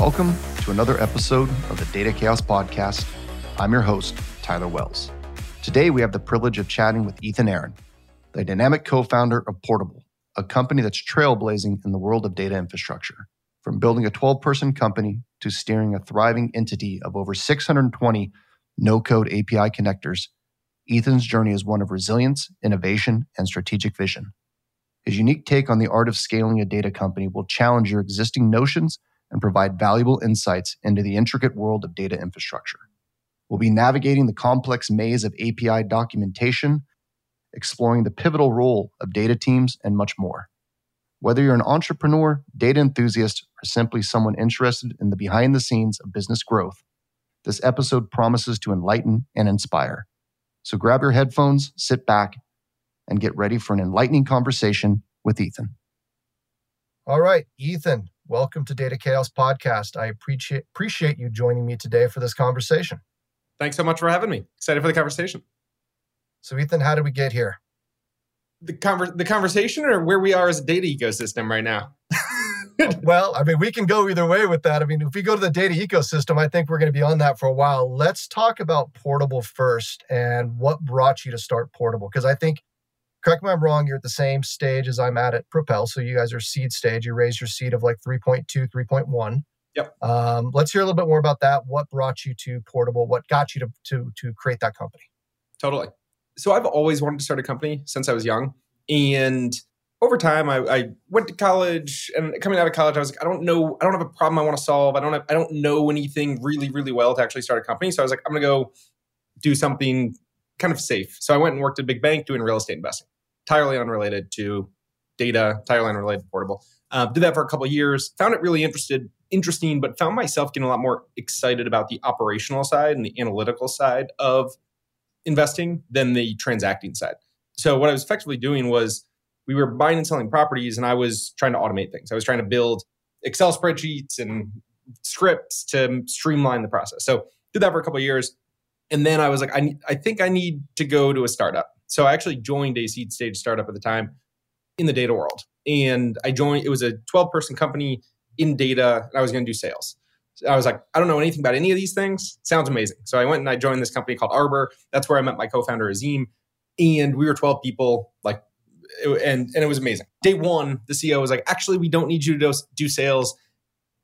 Welcome to another episode of the Data Chaos Podcast. I'm your host, Tyler Wells. Today, we have the privilege of chatting with Ethan Aaron, the dynamic co founder of Portable, a company that's trailblazing in the world of data infrastructure. From building a 12 person company to steering a thriving entity of over 620 no code API connectors, Ethan's journey is one of resilience, innovation, and strategic vision. His unique take on the art of scaling a data company will challenge your existing notions and provide valuable insights into the intricate world of data infrastructure. We'll be navigating the complex maze of API documentation, exploring the pivotal role of data teams, and much more. Whether you're an entrepreneur, data enthusiast, or simply someone interested in the behind the scenes of business growth, this episode promises to enlighten and inspire. So grab your headphones, sit back, and get ready for an enlightening conversation with Ethan. All right, Ethan, welcome to Data Chaos Podcast. I appreciate appreciate you joining me today for this conversation. Thanks so much for having me. Excited for the conversation. So, Ethan, how did we get here? The conver- the conversation, or where we are as a data ecosystem right now. well, I mean, we can go either way with that. I mean, if we go to the data ecosystem, I think we're going to be on that for a while. Let's talk about Portable first and what brought you to start Portable. Because I think correct me if I'm wrong, you're at the same stage as I'm at at Propel. So you guys are seed stage. You raised your seed of like 3.2, 3.1. Yep. Um, let's hear a little bit more about that. What brought you to Portable? What got you to, to, to create that company? Totally. So I've always wanted to start a company since I was young. And over time, I, I, went to college, and coming out of college, I was like, I don't know, I don't have a problem I want to solve. I don't, have, I don't know anything really, really well to actually start a company. So I was like, I'm going to go do something kind of safe. So I went and worked at a big bank doing real estate investing entirely unrelated to data, entirely unrelated to portable. Uh, did that for a couple years. Found it really interested, interesting, but found myself getting a lot more excited about the operational side and the analytical side of investing than the transacting side. So what I was effectively doing was we were buying and selling properties, and I was trying to automate things. I was trying to build Excel spreadsheets and scripts to streamline the process. So did that for a couple years, and then I was like, I, I think I need to go to a startup. So I actually joined a seed stage startup at the time in the data world. And I joined, it was a 12 person company in data, and I was going to do sales. So I was like, I don't know anything about any of these things. Sounds amazing. So I went and I joined this company called Arbor. That's where I met my co founder, Azim. And we were 12 people, like, and, and it was amazing. Day one, the CEO was like, actually, we don't need you to do sales.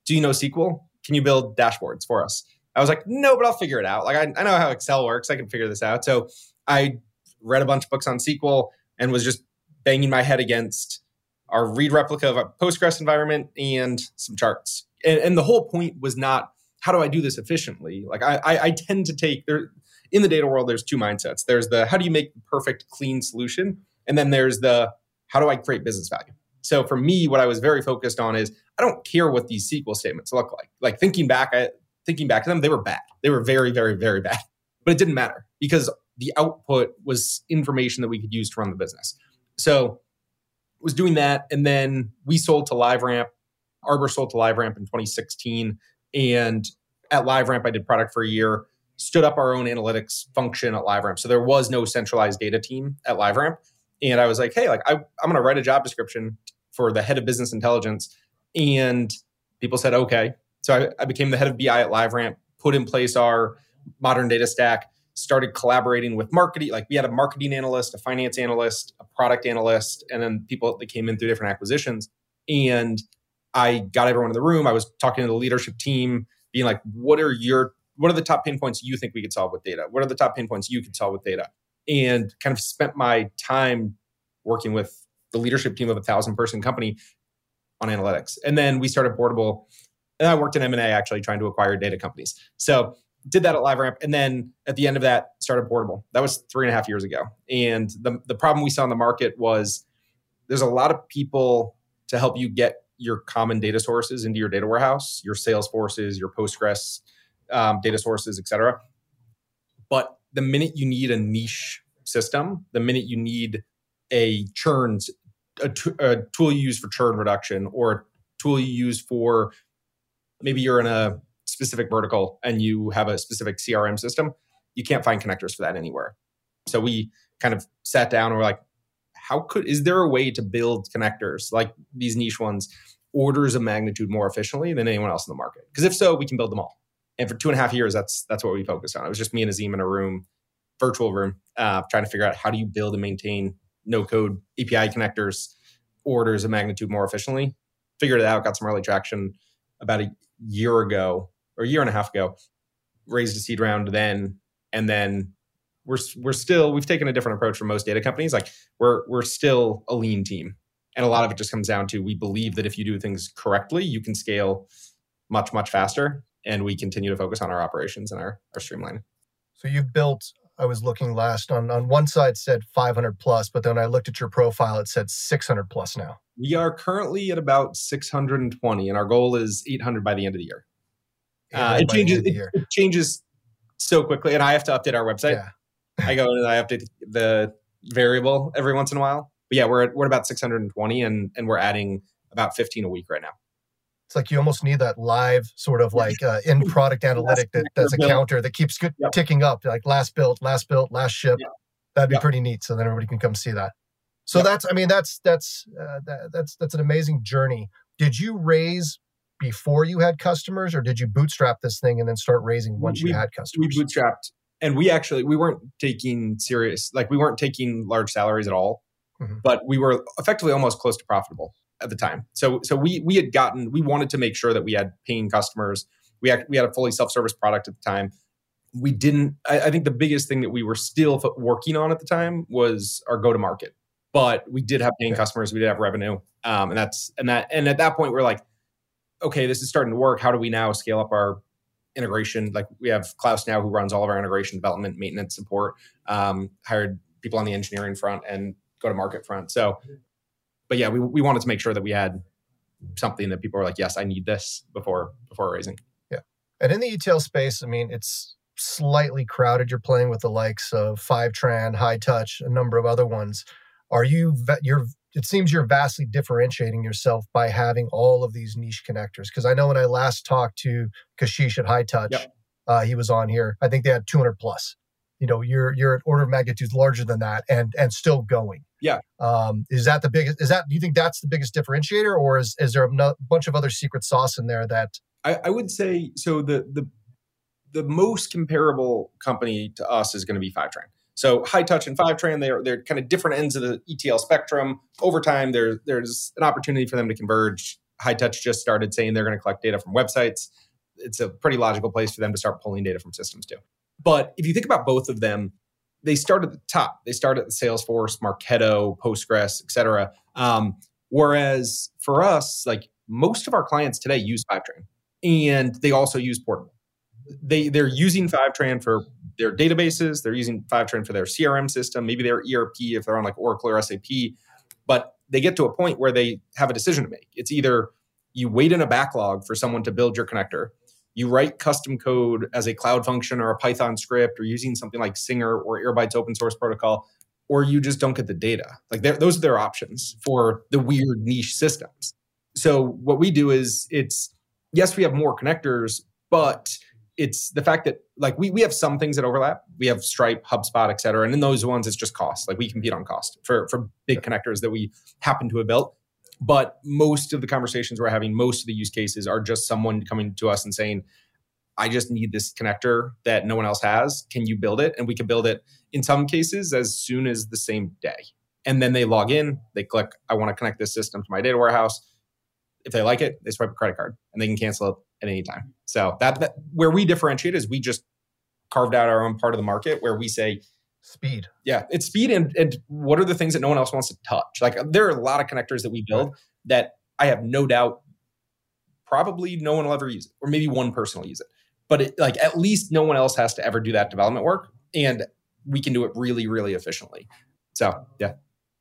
Do you know SQL? Can you build dashboards for us? I was like, no, but I'll figure it out. Like, I, I know how Excel works. I can figure this out. So I read a bunch of books on SQL, and was just banging my head against our read replica of a Postgres environment and some charts. And, and the whole point was not how do I do this efficiently? Like I, I, I tend to take there in the data world. There's two mindsets. There's the how do you make the perfect clean solution, and then there's the how do I create business value. So for me, what I was very focused on is I don't care what these SQL statements look like. Like thinking back, I, thinking back to them, they were bad. They were very, very, very bad. But it didn't matter because the output was information that we could use to run the business. So was doing that. And then we sold to LiveRamp. Arbor sold to LiveRamp in 2016. And at LiveRamp, I did product for a year, stood up our own analytics function at LiveRamp. So there was no centralized data team at LiveRamp. And I was like, hey, like I, I'm going to write a job description for the head of business intelligence. And people said, okay. So I, I became the head of BI at LiveRamp, put in place our modern data stack started collaborating with marketing. Like we had a marketing analyst, a finance analyst, a product analyst, and then people that came in through different acquisitions. And I got everyone in the room. I was talking to the leadership team, being like, what are your what are the top pain points you think we could solve with data? What are the top pain points you could solve with data? And kind of spent my time working with the leadership team of a thousand person company on analytics. And then we started Portable. And I worked in M&A actually trying to acquire data companies. So did that at LiveRamp, and then at the end of that, started Portable. That was three and a half years ago. And the the problem we saw in the market was there's a lot of people to help you get your common data sources into your data warehouse, your Salesforces, your Postgres um, data sources, et cetera. But the minute you need a niche system, the minute you need a churns, a, t- a tool you use for churn reduction, or a tool you use for maybe you're in a specific vertical and you have a specific CRM system, you can't find connectors for that anywhere. So we kind of sat down and we're like, how could is there a way to build connectors like these niche ones orders of magnitude more efficiently than anyone else in the market? Because if so, we can build them all. And for two and a half years, that's that's what we focused on. It was just me and Azim in a room, virtual room, uh, trying to figure out how do you build and maintain no code API connectors orders of magnitude more efficiently. Figured it out, got some early traction about a year ago or a year and a half ago. Raised a seed round then, and then we're we're still we've taken a different approach from most data companies. Like we're we're still a lean team, and a lot of it just comes down to we believe that if you do things correctly, you can scale much much faster, and we continue to focus on our operations and our our streamlining. So you've built. I was looking last on on one side said 500 plus, but then I looked at your profile, it said 600 plus now. We are currently at about 620, and our goal is 800 by the end of the year. Uh, it changes. It, it, changes so quickly, and I have to update our website. Yeah. I go and I update the variable every once in a while. But yeah, we're at, we're at about 620, and and we're adding about 15 a week right now. It's like you almost need that live sort of like uh, in product analytic that that's a counter that keeps yep. ticking up, like last built, last built, last ship. Yep. That'd be yep. pretty neat. So then everybody can come see that. So that's, I mean, that's that's uh, that, that's that's an amazing journey. Did you raise before you had customers, or did you bootstrap this thing and then start raising once we, you had customers? We bootstrapped, and we actually we weren't taking serious, like we weren't taking large salaries at all, mm-hmm. but we were effectively almost close to profitable at the time. So so we we had gotten we wanted to make sure that we had paying customers. We had, we had a fully self service product at the time. We didn't. I, I think the biggest thing that we were still working on at the time was our go to market. But we did have paying okay. customers. We did have revenue, um, and that's and that and at that point we're like, okay, this is starting to work. How do we now scale up our integration? Like we have Klaus now who runs all of our integration, development, maintenance, support. Um, hired people on the engineering front and go to market front. So but yeah, we, we wanted to make sure that we had something that people were like, yes, I need this before before raising. Yeah, and in the ETL space, I mean, it's slightly crowded. You're playing with the likes of Fivetran, Hightouch, a number of other ones. Are you you're it seems you're vastly differentiating yourself by having all of these niche connectors. Because I know when I last talked to Kashish at Hightouch, yep. uh, he was on here. I think they had 200 plus. You know, you're you're an order of magnitude larger than that, and and still going. Yeah. Um, is that the biggest? Is that do you think that's the biggest differentiator, or is is there a no, bunch of other secret sauce in there that? I, I would say so. The the the most comparable company to us is going to be Fivetran. So Hightouch and Fivetran, they're they're kind of different ends of the ETL spectrum. Over time, there there's an opportunity for them to converge. Hightouch just started saying they're going to collect data from websites. It's a pretty logical place for them to start pulling data from systems too. But if you think about both of them, they start at the top. They start at the Salesforce, Marketo, Postgres, et cetera. Um, whereas for us, like most of our clients today use Fivetran and they also use Portable. They, they're using Fivetran for their databases. They're using Fivetran for their CRM system, maybe their ERP if they're on like Oracle or SAP. But they get to a point where they have a decision to make. It's either you wait in a backlog for someone to build your connector, you write custom code as a cloud function or a Python script or using something like Singer or Airbyte's open source protocol, or you just don't get the data. Like those are their options for the weird niche systems. So what we do is it's yes, we have more connectors, but it's the fact that like we, we have some things that overlap. We have Stripe, HubSpot, et cetera. And in those ones, it's just cost. Like we compete on cost for, for big connectors that we happen to have built. But most of the conversations we're having, most of the use cases are just someone coming to us and saying, I just need this connector that no one else has. Can you build it? And we can build it in some cases as soon as the same day. And then they log in, they click, I want to connect this system to my data warehouse. If they like it, they swipe a credit card and they can cancel it at any time. So that, that where we differentiate is we just carved out our own part of the market where we say, speed. Yeah, it's speed and, and what are the things that no one else wants to touch? Like there are a lot of connectors that we build right. that I have no doubt probably no one will ever use it, or maybe one person will use it. But it, like at least no one else has to ever do that development work, and we can do it really, really efficiently. So yeah.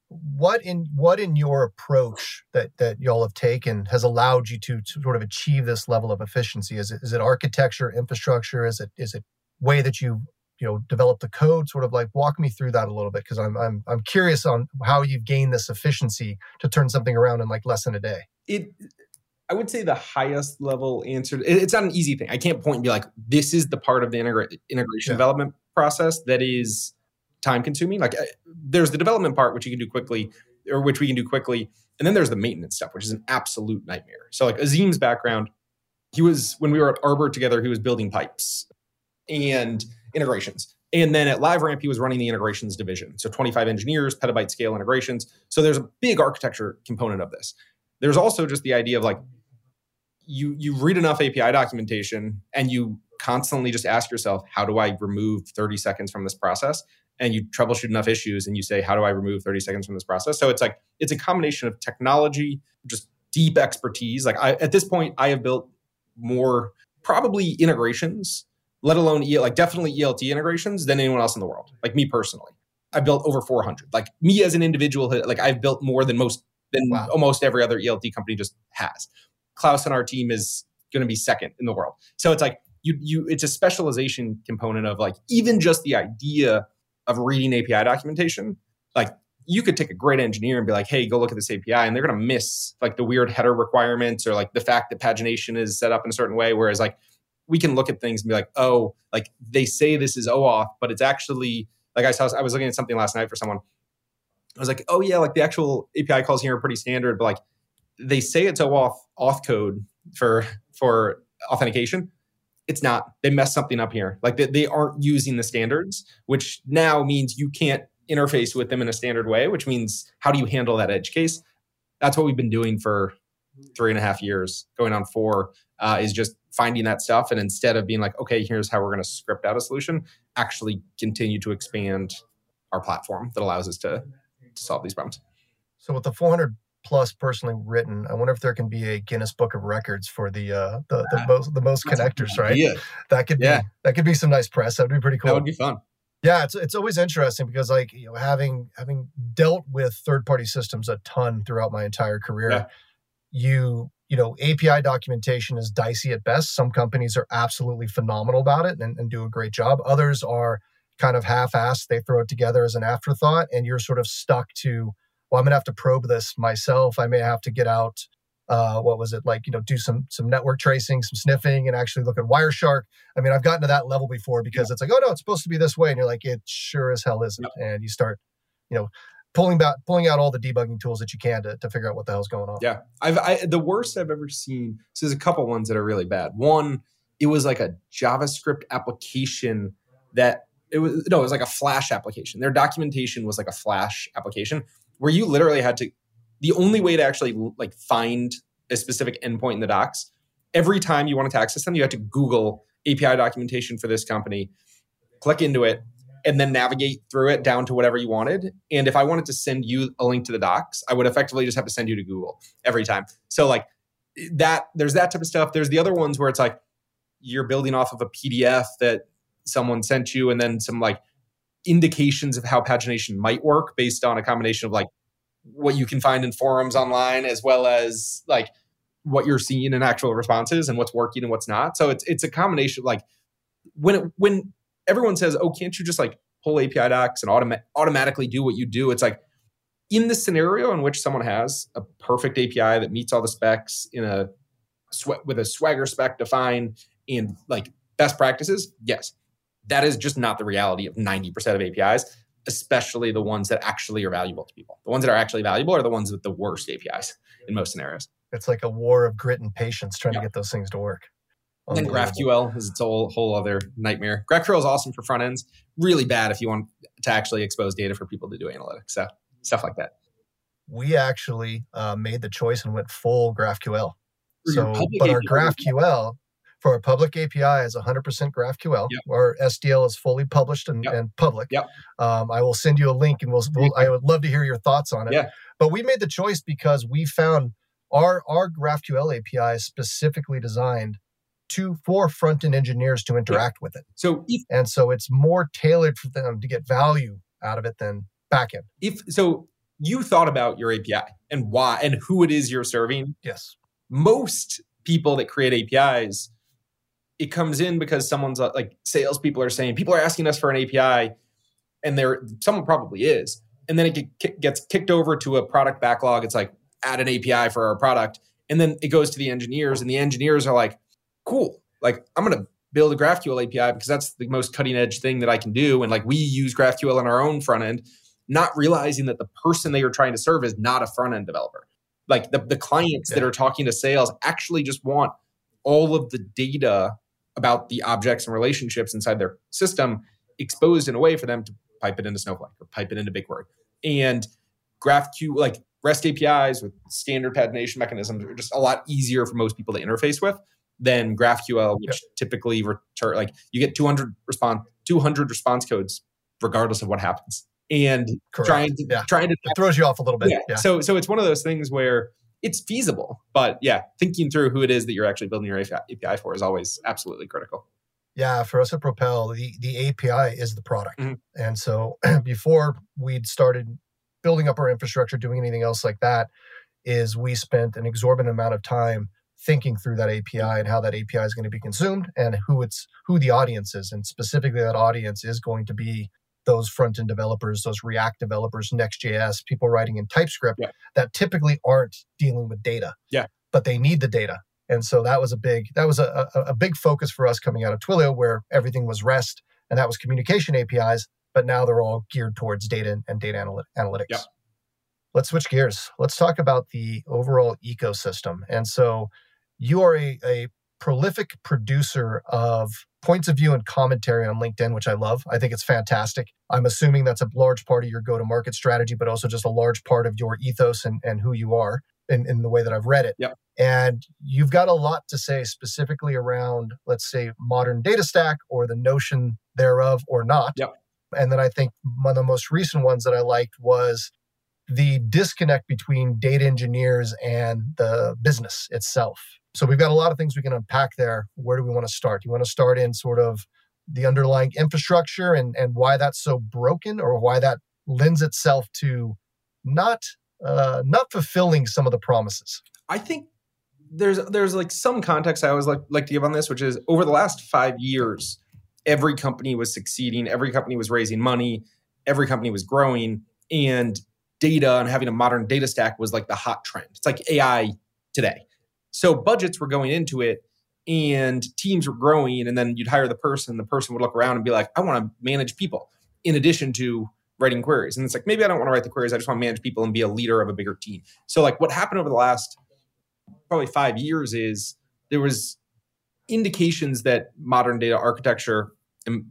What in what in your approach that that y'all have taken has allowed you to, to sort of achieve this level of efficiency? Is it is it architecture, infrastructure? Is it is it way that you you know develop the code sort of like walk me through that a little bit because I'm, I'm i'm curious on how you've gained this efficiency to turn something around in like less than a day it i would say the highest level answer it's not an easy thing i can't point and be like this is the part of the integra- integration yeah. development process that is time consuming like uh, there's the development part which you can do quickly or which we can do quickly And then there's the maintenance stuff, which is an absolute nightmare. So like Azim's background, he was when we were at Arbor together, he was building pipes and integrations. And then at LiveRamp, he was running the integrations division. So 25 engineers, petabyte scale integrations. So there's a big architecture component of this. There's also just the idea of like you you read enough API documentation and you constantly just ask yourself, how do I remove 30 seconds from this process? And you troubleshoot enough issues and you say, how do I remove 30 seconds from this process? So it's like it's a combination of technology, just deep expertise. Like I, at this point, I have built more probably integrations, let alone like definitely ELT integrations than anyone else in the world. Like me personally, I built over 400. Like me as an individual, like I've built more than most than wow. almost every other ELT company just has. Klaus and our team is going to be second in the world. So it's like you you it's a specialization component of like even just the idea of reading API documentation. Like you could take a great engineer and be like, hey, go look at this API, and they're going to miss like the weird header requirements or like the fact that pagination is set up in a certain way. Whereas like we can look at things and be like, oh, like they say this is OAuth, but it's actually like I saw I was looking at something last night for someone. I was like, oh yeah, like the actual API calls here are pretty standard, but like they say it's OAuth auth code for for authentication. It's not. They messed something up here. Like they, they aren't using the standards, which now means you can't interface with them in a standard way, which means how do you handle that edge case? That's what we've been doing for three and a half years, going on four, uh, is just finding that stuff. And instead of being like, okay, here's how we're going to script out a solution, actually continue to expand our platform that allows us to, to solve these problems. So with the 400 plus personally written. I wonder if there can be a Guinness Book of Records for the uh, the, the most the most connectors, right? Yeah, that could yeah. be that could be some nice press. That would be pretty cool. That would be fun. Yeah, it's it's always interesting because like you know having having dealt with third party systems a ton throughout my entire career, yeah. you you know API documentation is dicey at best. Some companies are absolutely phenomenal about it and, and do a great job. Others are kind of half-assed. They throw it together as an afterthought, and you're sort of stuck to well, I'm gonna have to probe this myself. I may have to get out uh, what was it like you know do some some network tracing some sniffing and actually look at wireshark i mean i've gotten to that level before because yeah. it's like oh no it's supposed to be this way and you're like it sure as hell isn't yeah. and you start you know pulling back pulling out all the debugging tools that you can to, to figure out what the hell's going on yeah i've I, the worst i've ever seen so there's a couple ones that are really bad one it was like a javascript application that it was no it was like a flash application their documentation was like a flash application where you literally had to the only way to actually like find a specific endpoint in the docs every time you wanted to access them you had to google api documentation for this company click into it and then navigate through it down to whatever you wanted. And if i wanted to send you a link to the docs i would effectively just have to send you to google every time. So like that there's that type of stuff. There's the other ones where it's like you're building off of a pdf that someone sent you and then some like indications of how pagination might work based on a combination of like what you can find in forums online as well as like what you're seeing in actual responses and what's working and what's not. So it's it's a combination of like when it, when everyone says, "Oh, can't you just like pull API docs and automa- automatically do what you do?" It's like in the scenario in which someone has a perfect API that meets all the specs in a with a swagger spec defined and like best practices, yes that is just not the reality of 90% of APIs, especially the ones that actually are valuable to people. The ones that are actually valuable are the ones with the worst APIs in most scenarios. It's like a war of grit and patience trying yeah. to get those things to work. And then GraphQL is its whole whole other nightmare. GraphQL is awesome for front ends, really bad if you want to actually expose data for people to do analytics. So stuff like that. We actually uh, made the choice and went full GraphQL. So, but our GraphQL for our public API is 100% GraphQL. Yep. Our SDL is fully published and, yep. and public. Yep. Um, I will send you a link, and we'll, we'll, I would love to hear your thoughts on it. Yeah. But we made the choice because we found our our GraphQL API is specifically designed to for front end engineers to interact with it. So if, and so it's more tailored for them to get value out of it than backend. If so, you thought about your API and why and who it is you're serving. Yes. Most people that create APIs it comes in because someone's uh, like salespeople are saying people are asking us for an API, and there someone probably is, and then it get, gets kicked over to a product backlog. It's like add an API for our product, and then it goes to the engineers, and the engineers are like, cool, like I'm gonna build a GraphQL API because that's the most cutting edge thing that I can do, and like we use GraphQL on our own front end, not realizing that the person they are trying to serve is not a front end developer. Like the, the clients Yeah. that are talking to sales actually just want all of the data about the objects and relationships inside their system exposed in a way for them to pipe it into Snowflake or pipe it into BigQuery. And GraphQL, like REST APIs with standard pagination mechanisms, are just a lot easier for most people to interface with than GraphQL, which typically return like you get 200 response 200 response codes regardless of what happens. And Correct. trying to Yeah. trying to It throws you off a little bit. yeah. Yeah. So so it's one of those things where it's feasible, but yeah, thinking through who it is that you're actually building your API for is always absolutely critical. Yeah, for us at Propel, the, the API is the product. Mhm. And so before we'd started building up our infrastructure, doing anything else like that, is we spent an exorbitant amount of time thinking through that API and how that API is going to be consumed and who it's who the audience is. And specifically that audience is going to be those front end developers, those React developers, Next.js, people writing in TypeScript Yeah. that typically aren't dealing with data. Yeah. But they need the data. And so that was a big that was a, a, a big focus for us coming out of Twilio, where everything was REST and that was communication APIs. But now they're all geared towards data and data analy- analytics. Yeah. Let's switch gears. Let's talk about the overall ecosystem. And so you are a, a prolific producer of points of view and commentary on LinkedIn, which I love. I think it's fantastic. I'm assuming that's a large part of your go to market strategy, but also just a large part of your ethos and, and who you are in, in the way that I've read it. Yep. And you've got a lot to say specifically around, let's say, modern data stack or the notion thereof or not. Yep. And then I think one of the most recent ones that I liked was the disconnect between data engineers and the business itself. So we've got a lot of things we can unpack there. Where do we want to start? Do you want to start in sort of the underlying infrastructure and, and why that's so broken or why that lends itself to not uh, not fulfilling some of the promises? I think there's there's like some context I always like like to give on this, which is over the last five years, every company was succeeding, every company was raising money, every company was growing, and data and having a modern data stack was like the hot trend. It's like AI today. So budgets were going into it and teams were growing, and then you'd hire the person, the person would look around and be like, I want to manage people in addition to writing queries. And it's like, maybe I don't want to write the queries, I just want to manage people and be a leader of a bigger team. So like what happened over the last probably five years is there was indications that modern data architecture um,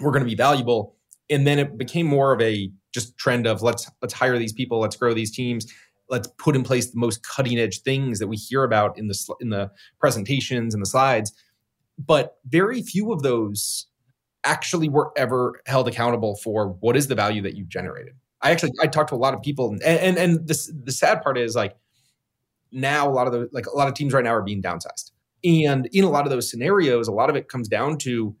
were going to be valuable and then it became more of a just trend of let's let's hire these people let's grow these teams let's put in place the most cutting edge things that we hear about in the in the presentations and the slides. But very few of those actually were ever held accountable for what is the value that you've generated. I actually i talked to a lot of people and and, and this the sad part is like now a lot of the like a lot of teams right now are being downsized. And in a lot of those scenarios a lot of it comes down to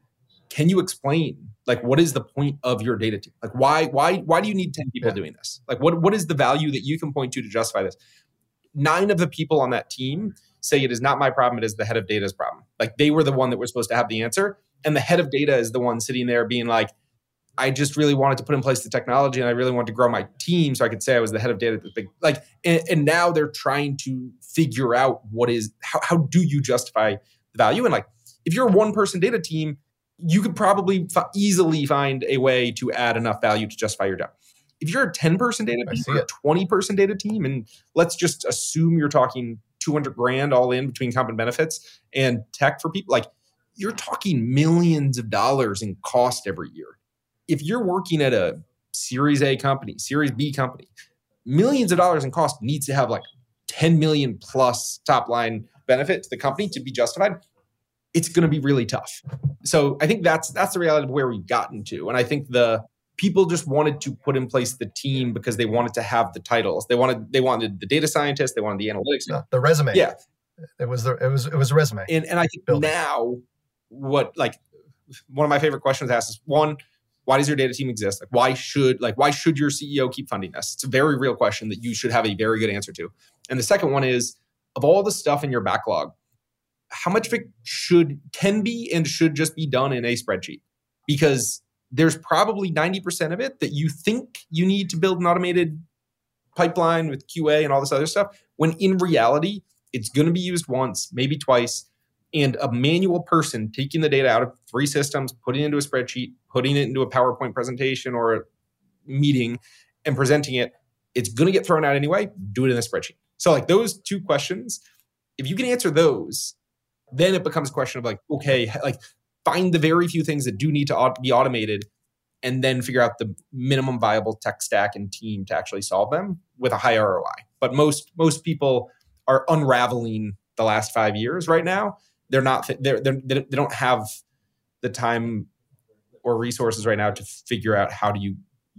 can you explain like what is the point of your data team like why why why do you need 10 people Yeah. doing this like what what is the value that you can point to to justify this nine of the people on that team say it is not my problem it is the head of data's problem like they were the one that was supposed to have the answer and the head of data is the one sitting there being like I just really wanted to put in place the technology and I really wanted to grow my team so I could say I was the head of data. at this big like, and, and now they're trying to figure out what is how, how do you justify the value and like if you're a one person data team, you could probably fi- easily find a way to add enough value to justify your job. If you're a 10 person data team or a it. 20 person data team, and let's just assume you're talking 200 grand all in between comp and benefits and tech for people, like you're talking millions of dollars in cost every year. If you're working at a Series A company, Series B company, millions of dollars in cost needs to have like 10 million plus top line benefit to the company to be justified. It's going to be really tough. So I think that's that's the reality of where we've gotten to, and I think the people just wanted to put in place the team because they wanted to have the titles. They wanted they wanted the data scientists, they wanted the analytics. No, the resume. Yeah, It was the it was it was a resume. and and I think Build it. now what like one of my favorite questions asked is one, why does your data team exist? Like why should like why should your CEO keep funding this? It's a very real question that you should have a very good answer to. And the second one is of all the stuff in your backlog, how much of it should can be and should just be done in a spreadsheet? Because there's probably 90% of it that you think you need to build an automated pipeline with QA and all this other stuff, when in reality, it's going to be used once, maybe twice. And a manual person taking the data out of three systems, putting it into a spreadsheet, putting it into a PowerPoint presentation or a meeting and presenting it, it's going to get thrown out anyway. Do it in a spreadsheet. So like those two questions, if you can answer those, then it becomes a question of like, okay, like find the very few things that do need to be automated and then figure out the minimum viable tech stack and team to actually solve them with a high ROI. But most most people are unraveling the last five years right now. They're not they're, they're they don't have the time or resources right now to figure out how do you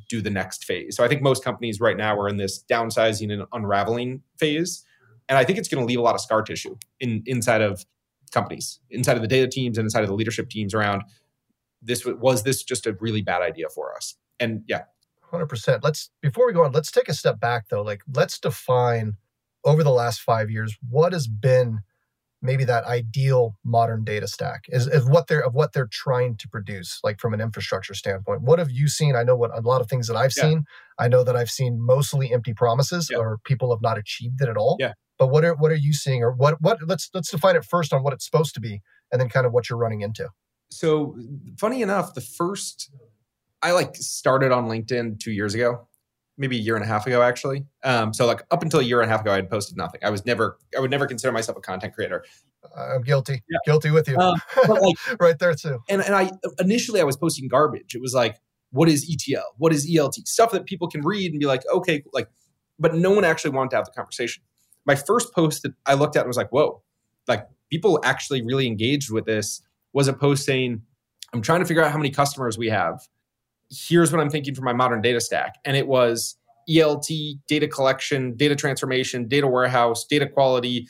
do the next phase. So I think most companies right now are in this downsizing and unraveling phase, and I think it's going to leave a lot of scar tissue in inside of companies, inside of the data teams, and inside of the leadership teams around this. Was this just a really bad idea for us? And yeah, hundred percent. Let's before we go on, let's take a step back though. Like let's define over the last five years what has been maybe that ideal modern data stack is, is what they're of what they're trying to produce like from an infrastructure standpoint. What have you seen? I know what a lot of things that i've yeah. seen i know that i've seen mostly empty promises yeah. or people have not achieved it at all. Yeah. But what are what are you seeing or what what let's let's define it first on what it's supposed to be and then kind of what you're running into. So funny enough the first i like started on linkedin two years ago maybe a year and a half ago actually. Um, so like up until a year and a half ago i had posted nothing. I was never i would never consider myself a content creator. I'm guilty. Yeah. guilty with you. Um, like, right there too. And, and i initially i was posting garbage. It was like what is etl what is elt stuff that people can read and be like okay like but no one actually wanted to have the conversation. My first post that i looked at and was like whoa. Like people actually really engaged with this. Was a post saying i'm trying to figure out how many customers we have here's what I'm thinking for my modern data stack. And it was ELT, data collection, data transformation, data warehouse, data quality,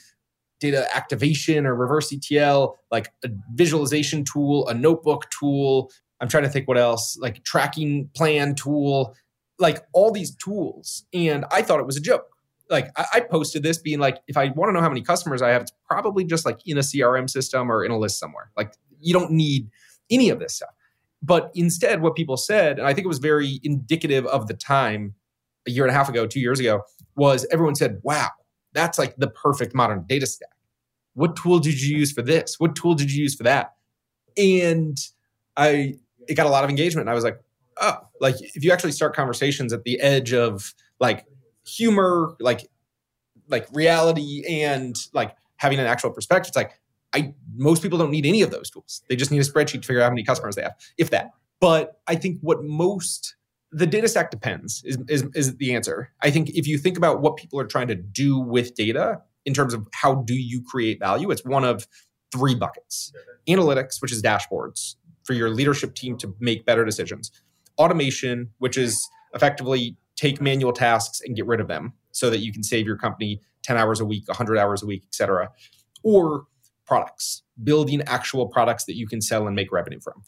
data activation or reverse ETL, like a visualization tool, a notebook tool. I'm trying to think what else, like tracking plan tool, like all these tools. And I thought it was a joke. Like I, I posted this being like, if I want to know how many customers I have, it's probably just like in a CRM system or in a list somewhere. Like you don't need any of this stuff. But instead, what people said, and I think it was very indicative of the time a year and a half ago, two years ago, was everyone said, wow, that's like the perfect modern data stack. What tool did you use for this? What tool did you use for that? And I, it got a lot of engagement. And I was like, oh, like if you actually start conversations at the edge of like humor, like, like reality and like having an actual perspective, it's like, I most people don't need any of those tools. They just need a spreadsheet to figure out how many customers they have, if that. But I think what most the data stack depends is, is, is the answer. I think if you think about what people are trying to do with data in terms of how do you create value, it's one of three buckets. Analytics, which is dashboards for your leadership team to make better decisions. Automation, which is effectively take manual tasks and get rid of them so that you can save your company 10 hours a week, 100 hours a week, et cetera. Or products, building actual products that you can sell and make revenue from.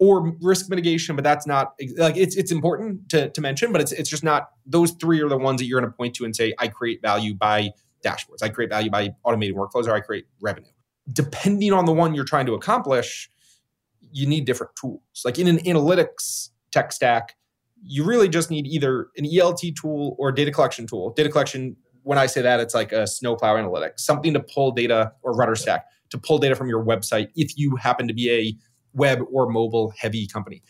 Or risk mitigation, but that's not like it's it's important to, to mention, but it's it's just not those three are the ones that you're to point to and say, I create value by dashboards, I create value by automating workflows, or I create revenue. Depending on the one you're trying to accomplish, you need different tools. Like in an analytics tech stack, you really just need either an ELT tool or data collection tool. Data collection, when I say that, it's like a snowplow analytics, something to pull data or rudder RudderStack to pull data from your website if you happen to be a web or mobile heavy company.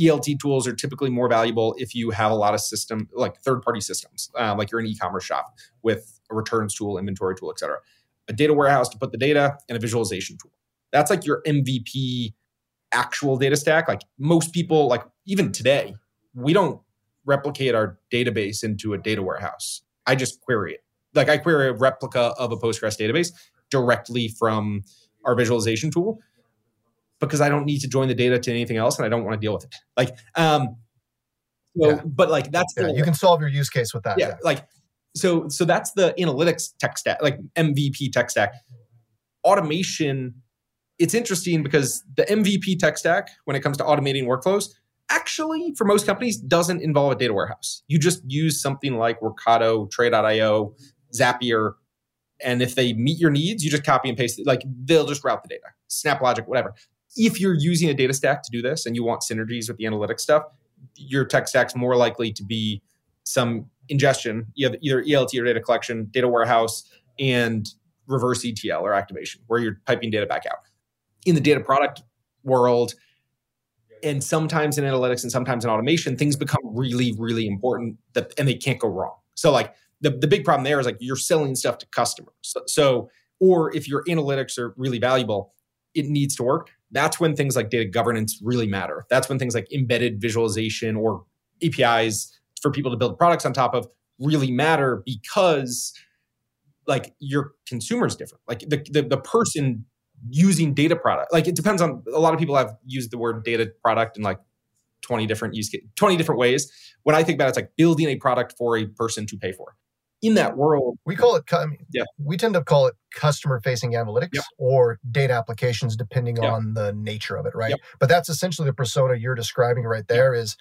ELT tools are typically more valuable if you have a lot of system, like third party systems, uh, like you're an e commerce shop with a returns tool, inventory tool, et cetera. A data warehouse to put the data and a visualization tool. That's like your MVP actual data stack. Like most people, like even today, we don't replicate our database into a data warehouse. I just query it. Like I query a replica of a Postgres database directly from our visualization tool because I don't need to join the data to anything else and I don't want to deal with it. Like, um, so, yeah. but like that's yeah, you can solve your use case with that. Yeah, yeah, like so so that's the analytics tech stack, like MVP tech stack. Automation, it's interesting because the MVP tech stack, when it comes to automating workflows, actually for most companies doesn't involve a data warehouse. You just use something like Workato, Tray.io, Zapier, and if they meet your needs, you just copy and paste it. Like they'll just route the data, SnapLogic, whatever. If you're using a data stack to do this and you want synergies with the analytics stuff, your tech stack's more likely to be some ingestion. You have either ELT or data collection, data warehouse, and reverse ETL or activation, where you're piping data back out. In the data product world, and sometimes in analytics and sometimes in automation, things become really, really important that and they can't go wrong. So like the, the big problem there is like you're selling stuff to customers. So, so, or if your analytics are really valuable, it needs to work. That's when things like data governance really matter. That's when things like embedded visualization or APIs for people to build products on top of really matter because like your consumer is different. Like the, the, the person using data product, like it depends on a lot of people have used the word data product in like 20 different use 20 different ways. When I think about it, it's like building a product for a person to pay for. In that world, we call it. I mean, yeah, we tend to call it customer-facing analytics Yep. or data applications, depending Yep. on the nature of it, right? Yep. But that's essentially the persona you're describing right there. Is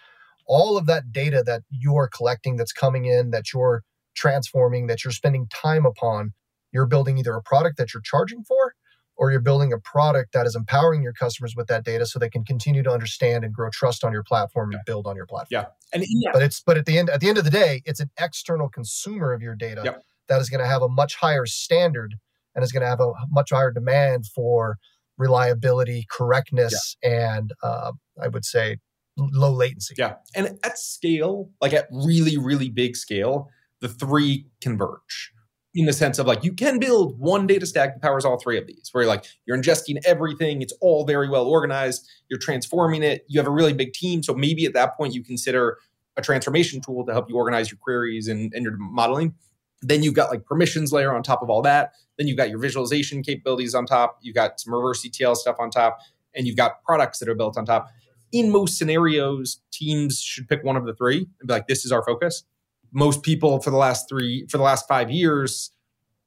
all of that data that you're collecting, that's coming in, that you're transforming, that you're spending time upon. You're building either a product that you're charging for, or you're building a product that is empowering your customers with that data so they can continue to understand and grow trust on your platform and build on your platform. Yeah. and that, But it's but at the end at the end of the day, it's an external consumer of your data Yep. that is going to have a much higher standard and is going to have a much higher demand for reliability, correctness, and uh, I would say low latency. Yeah. And at scale, like at really, really big scale, the three converge in the sense of like you can build one data stack that powers all three of these, where you're like you're ingesting everything, it's all very well organized, you're transforming it, you have a really big team. So maybe at that point you consider a transformation tool to help you organize your queries and, and your modeling. Then you've got like permissions layer on top of all that. Then you've got your visualization capabilities on top. You've got some reverse ETL stuff on top, and you've got products that are built on top in most scenarios, teams should pick one of the three and be like, this is our focus. Most people for the last three, for the last five years,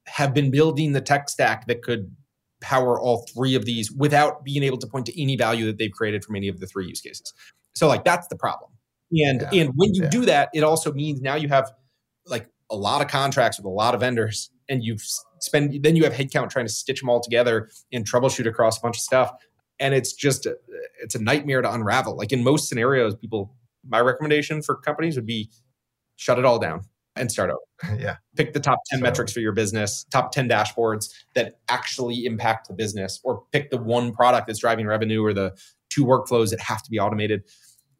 have been building the tech stack that could power all three of these without being able to point to any value that they've created from any of the three use cases. So, like, that's the problem. And Yeah. and when you Yeah. do that, it also means now you have like a lot of contracts with a lot of vendors, and you've spend then you have headcount trying to stitch them all together and troubleshoot across a bunch of stuff and it's just a, it's a nightmare to unravel like in most scenarios people my recommendation for companies would be shut it all down and start over yeah. pick the top 10 So- metrics for your business top 10 dashboards that actually impact the business or pick the one product that's driving revenue or the two workflows that have to be automated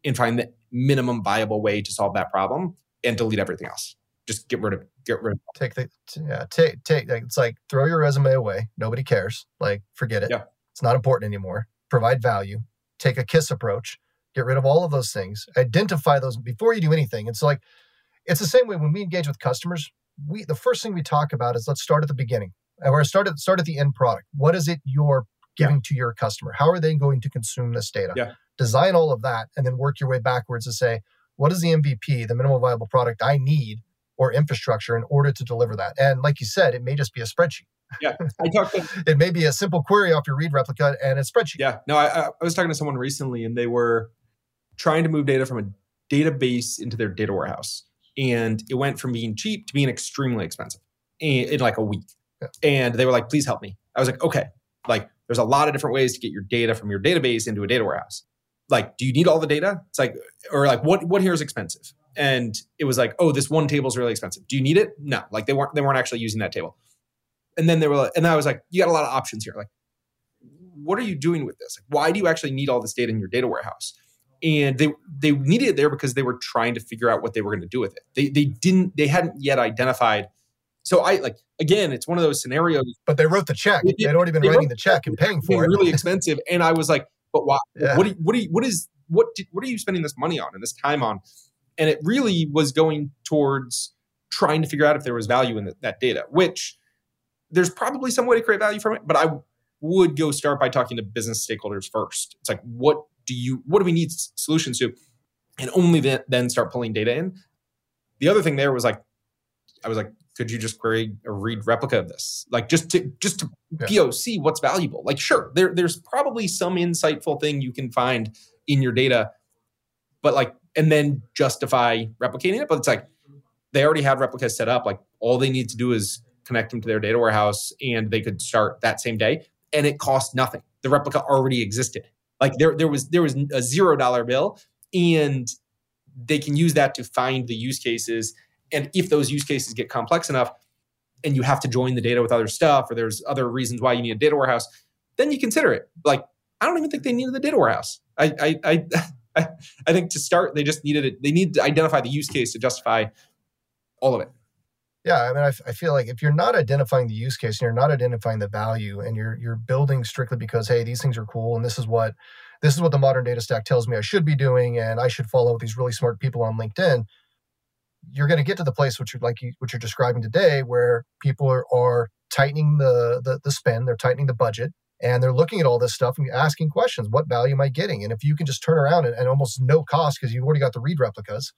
and find the minimum viable way to solve that problem and delete everything else just get rid of it. get rid of Take the yeah, take take like, it's like throw your resume away. Nobody cares. Like forget it. Yeah. It's not important anymore. Provide value. Take a kiss approach. Get rid of all of those things. Identify those before you do anything. It's like it's the same way when we engage with customers. We the first thing we talk about is let's start at the beginning. Or start at start at the end product. What is it you're giving to your customer? How are they going to consume this data? Yeah. Design all of that and then work your way backwards to say, what is the MVP, the minimal viable product I need or infrastructure in order to deliver that? And like you said, it may just be a spreadsheet. yeah i talked to It may be a simple query off your read replica and a spreadsheet. Yeah, no, I I was talking to someone recently, and they were trying to move data from a database into their data warehouse, and it went from being cheap to being extremely expensive in, in like a week. Yeah. And they were like, "Please help me." I was like, "Okay." Like, there's a lot of different ways to get your data from your database into a data warehouse. Like, do you need all the data? It's like, or like, what what here is expensive? And it was like, oh, this one table is really expensive. Do you need it? No, like they weren't they weren't actually using that table. And then they were, like, and I was like, you got a lot of options here. Like what are you doing with this? Like, why do you actually need all this data in your data warehouse? And they they needed it there because they were trying to figure out what they were going to do with it. They they didn't they hadn't yet identified. So I like again, it's one of those scenarios. But they wrote the check. They'd already been writing the the check and paying for it. really expensive, and I was like, but why? Yeah. What do you, what do you, what is what did, what are you spending this money on and this time on? And it really was going towards trying to figure out if there was value in th- that data, which there's probably some way to create value from it, but I would go start by talking to business stakeholders first. It's like, what do you, what do we need solutions to? And only then, then start pulling data in. The other thing there was like, I was like, could you just query a read replica of this? Like just to, just to Yeah. POC what's valuable. Like, sure, there, there's probably some insightful thing you can find in your data, but like, and then justify replicating it. But it's like, they already have replicas set up. Like, all they need to do is connect them to their data warehouse and they could start that same day and it cost nothing the replica already existed like there there was there was a zero dollar bill and they can use that to find the use cases. And if those use cases get complex enough and you have to join the data with other stuff or there's other reasons why you need a data warehouse then you consider it. Like i don't even think they needed the data warehouse. I i i, I, think to start they just needed it they need to identify the use case to justify all of it Yeah, I mean, I, feel like if you're not identifying the use case and you're not identifying the value, and you're you're building strictly because hey, these things are cool, and this is what this is what the modern data stack tells me I should be doing, and I should follow these really smart people on LinkedIn. You're going to get to the place which you're like you, what you're describing today, where people are, are tightening the, the the spend, they're tightening the budget, and they're looking at all this stuff and asking questions: What value am I getting? And if you can just turn around and, and almost no cost because you've already got the read replicas,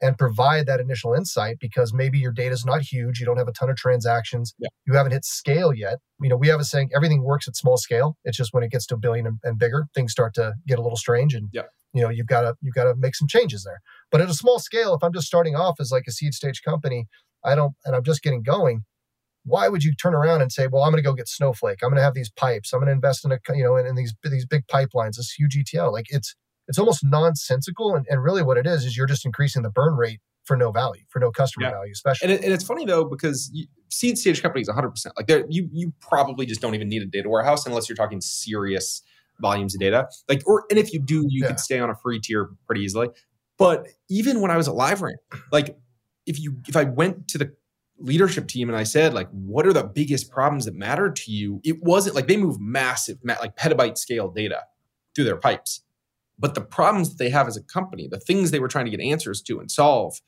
and provide that initial insight because maybe your data is not huge, you don't have a ton of transactions, yeah. you haven't hit scale yet. You know, we have a saying everything works at small scale. It's just when it gets to a billion and, and bigger, things start to get a little strange, and yeah. you know you've got to you've got to make some changes there. But at a small scale, if I'm just starting off as like a seed stage company, I don't, and I'm just getting going. Why would you turn around and say, "Well, I'm going to go get Snowflake. I'm going to have these pipes. I'm going to invest in a you know in, in these these big pipelines, this huge ETL." Like it's it's almost nonsensical, and, and really what it is is you're just increasing the burn rate for no value, for no customer Yeah. value, especially. And, it, and it's funny though because you, seed stage companies 100% like you you probably just don't even need a data warehouse unless you're talking serious volumes of data like or and if you do you Yeah. could stay on a free tier pretty easily but even when i was at liveramp like if you if i went to the leadership team and i said like what are the biggest problems that matter to you it wasn't like they move massive ma- like petabyte scale data through their pipes but the problems that they have as a company the things they were trying to get answers to and solve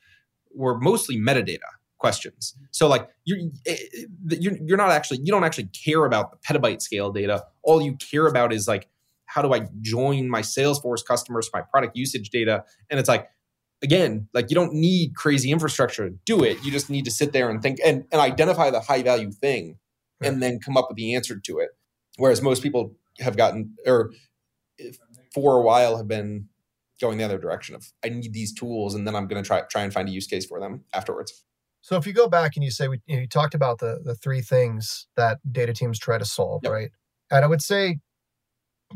were mostly metadata questions. So like you're eh, eh, you're you're not actually you don't actually care about the petabyte scale data. All you care about is like how do I join my Salesforce customers my product usage data? And it's like again, like you don't need crazy infrastructure to do it. You just need to sit there and think and, and identify the high value thing and then come up with the answer to it. Whereas most people have gotten or if- for a while have been going the other direction of I need these tools and then I'm going to try try and find a use case for them afterwards. So if you go back and you say we, you, know, you talked about the the three things that data teams try to solve, Yep. right? And I would say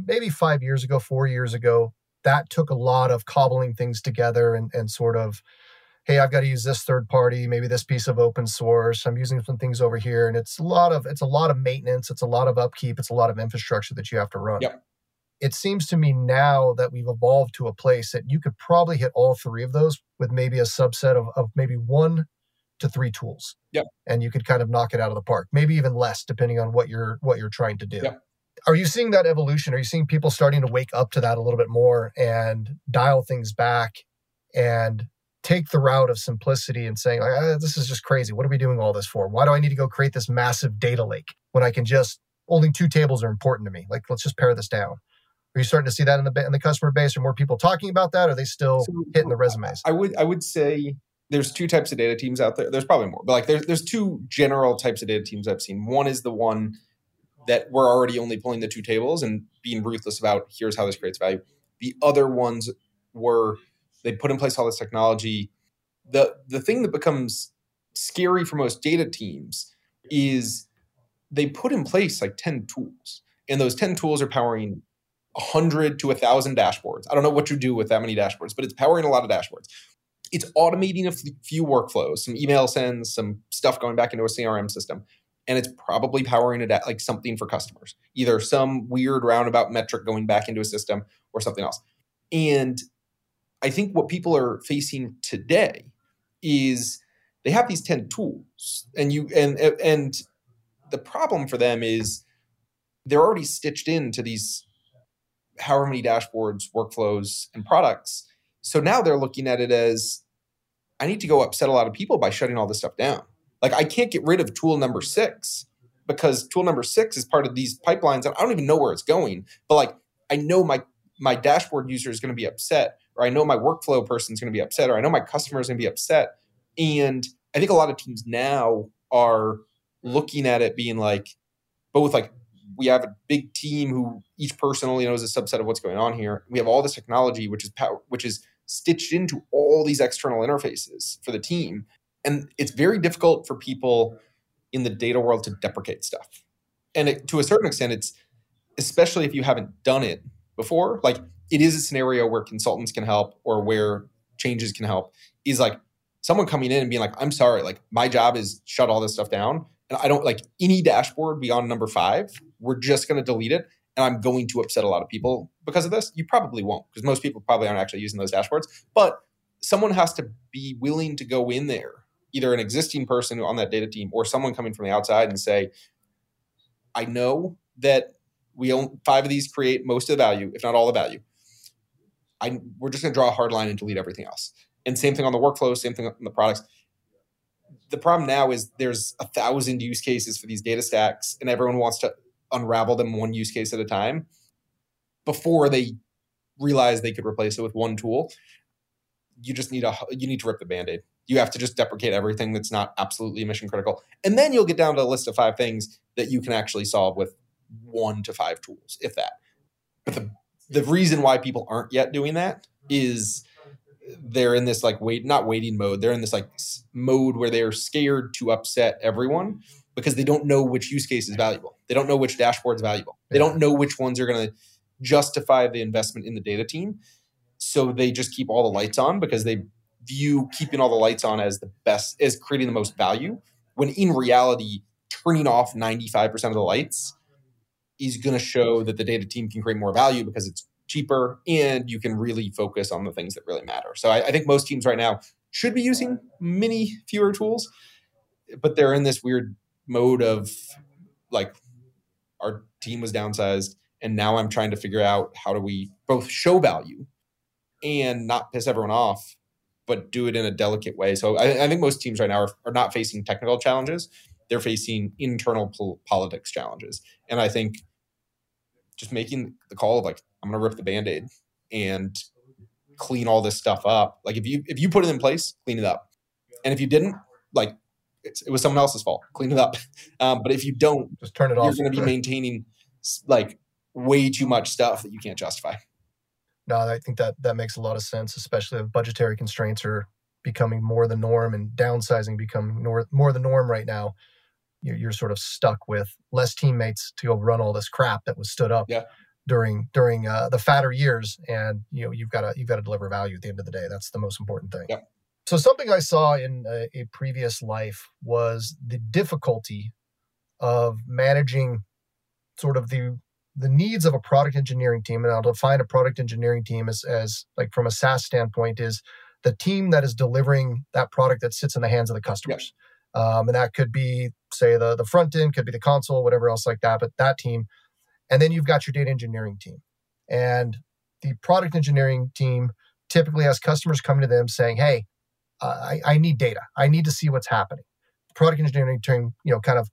maybe five years ago, four years ago, that took a lot of cobbling things together and and sort of, hey, I've got to use this third party, maybe this piece of open source. I'm using some things over here, and it's a lot of it's a lot of maintenance, it's a lot of upkeep, it's a lot of infrastructure that you have to run. Yep. It seems to me now that we've evolved to a place that you could probably hit all three of those with maybe a subset of, of maybe one to three tools. Yep. And you could kind of knock it out of the park, maybe even less, depending on what you're what you're trying to do. Yep. Are you seeing that evolution? Are you seeing people starting to wake up to that a little bit more and dial things back and take the route of simplicity and saying, like, ah, this is just crazy. What are we doing all this for? Why do I need to go create this massive data lake when I can just only two tables are important to me? Like, let's just pare this down. Are you starting to see that in the in the customer base? Are more people talking about that? Are they still So, hitting the resumes? I would I would say there's two types of data teams out there. There's probably more, but like there's there's two general types of data teams I've seen. One is the one that we're already only pulling the two tables and being ruthless about here's how this creates value. The other ones were they put in place all this technology. The the thing that becomes scary for most data teams is they put in place like 10 tools. And those 10 tools are powering 100 to 1,000 dashboards. I don't know what you do with that many dashboards, but it's powering a lot of dashboards. It's automating a few workflows, some email sends, some stuff going back into a CRM system, and it's probably powering a da- like something for customers, either some weird roundabout metric going back into a system or something else. And I think what people are facing today is they have these 10 tools and you and and the problem for them is they're already stitched into these however many dashboards, workflows, and products. So now they're looking at it as I need to go upset a lot of people by shutting all this stuff down. Like I can't get rid of tool number six because tool number six is part of these pipelines and I don't even know where it's going. But like I know my my dashboard user is going to be upset, or I know my workflow person is going to be upset, or I know my customer is going to be upset. And I think a lot of teams now are looking at it being like both like we have a big team who each person only knows a subset of what's going on here. We have all this technology which is power, which is stitched into all these external interfaces for the team, and it's very difficult for people in the data world to deprecate stuff. And it, to a certain extent, it's especially if you haven't done it before. Like it is a scenario where consultants can help or where changes can help. Is like someone coming in and being like, "I'm sorry, like my job is shut all this stuff down." And I don't like any dashboard beyond number five. We're just going to delete it. And I'm going to upset a lot of people because of this. You probably won't, because most people probably aren't actually using those dashboards. But someone has to be willing to go in there either an existing person on that data team or someone coming from the outside and say, I know that we own five of these create most of the value, if not all the value. I, we're just going to draw a hard line and delete everything else. And same thing on the workflow, same thing on the products. The problem now is there's a thousand use cases for these data stacks, and everyone wants to unravel them one use case at a time before they realize they could replace it with one tool. You just need a you need to rip the band-aid. You have to just deprecate everything that's not absolutely mission critical. And then you'll get down to a list of five things that you can actually solve with one to five tools, if that. But the the reason why people aren't yet doing that is they're in this like wait not waiting mode they're in this like mode where they're scared to upset everyone because they don't know which use case is valuable. They don't know which dashboard is valuable. They don't know which ones are going to justify the investment in the data team. So they just keep all the lights on because they view keeping all the lights on as the best as creating the most value when in reality turning off 95% of the lights is going to show that the data team can create more value because it's cheaper and you can really focus on the things that really matter. So I, I, think most teams right now should be using many fewer tools, but they're in this weird mode of like our team was downsized and now I'm trying to figure out how do we both show value and not piss everyone off, but do it in a delicate way. So I, I think most teams right now are, are not facing technical challenges they're facing internal pol- politics challenges. And I think just making the call of like, I'm going to rip the band aid and clean all this stuff up. Like if you, if you put it in place, clean it up. And if you didn't, like it was someone else's fault, clean it up. Um, but if you don't, just turn it off. You're going to be maintaining like way too much stuff that you can't justify. No, I think that that makes a lot of sense, especially if budgetary constraints are becoming more the norm and downsizing becoming more, more the norm right now you're, you're sort of stuck with less teammates to go run all this crap that was stood up yeah. During during uh, the fatter years, and you know you've got to you've got to deliver value at the end of the day. That's the most important thing. Yeah. So something I saw in a, a previous life was the difficulty of managing sort of the the needs of a product engineering team and i'll define a product engineering team as, as like from a saas standpoint is the team that is delivering that product that sits in the hands of the customers um, and that could be, say, the, the front end, could be the console, whatever else like that, but that team. And then you've got your data engineering team. And the product engineering team typically has customers coming to them saying, hey, uh, I, I need data. I need to see what's happening. Product engineering team, you know, kind of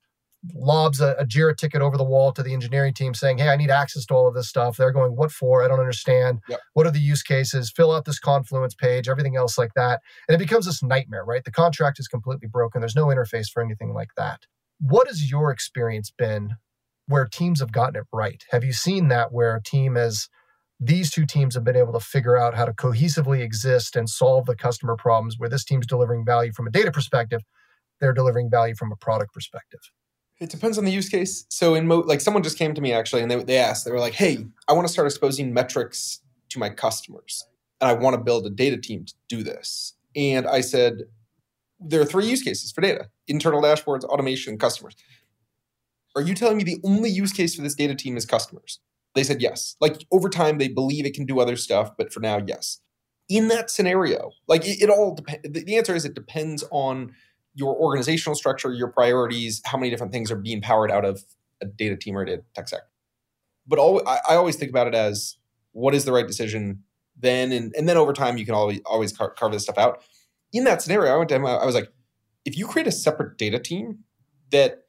lobs a, a Jira ticket over the wall to the engineering team saying, Hey, I need access to all of this stuff. They're going, What for? I don't understand. Yep. What are the use cases? Fill out this Confluence page, everything else like that. And it becomes this nightmare, right? The contract is completely broken. There's no interface for anything like that. What has your experience been where teams have gotten it right? Have you seen that where a team has these two teams have been able to figure out how to cohesively exist and solve the customer problems where this team's delivering value from a data perspective, they're delivering value from a product perspective. It depends on the use case. So in mo- like someone just came to me actually and they, they asked, they were like, hey, I want to start exposing metrics to my customers and I want to build a data team to do this. And I said, there are three use cases for data internal dashboards, automation, customers. Are you telling me the only use case for this data team is customers? They said yes. Like over time, they believe it can do other stuff, but for now, yes. In that scenario, like it, it all depends. The answer is it depends on your organizational structure, your priorities, how many different things are being powered out of a data team or a data tech stack. But all, I, I, always think about it as what is the right decision then, and, and then over time you can always always car- carve this stuff out. In that scenario, I went to him. I was like, if you create a separate data team, that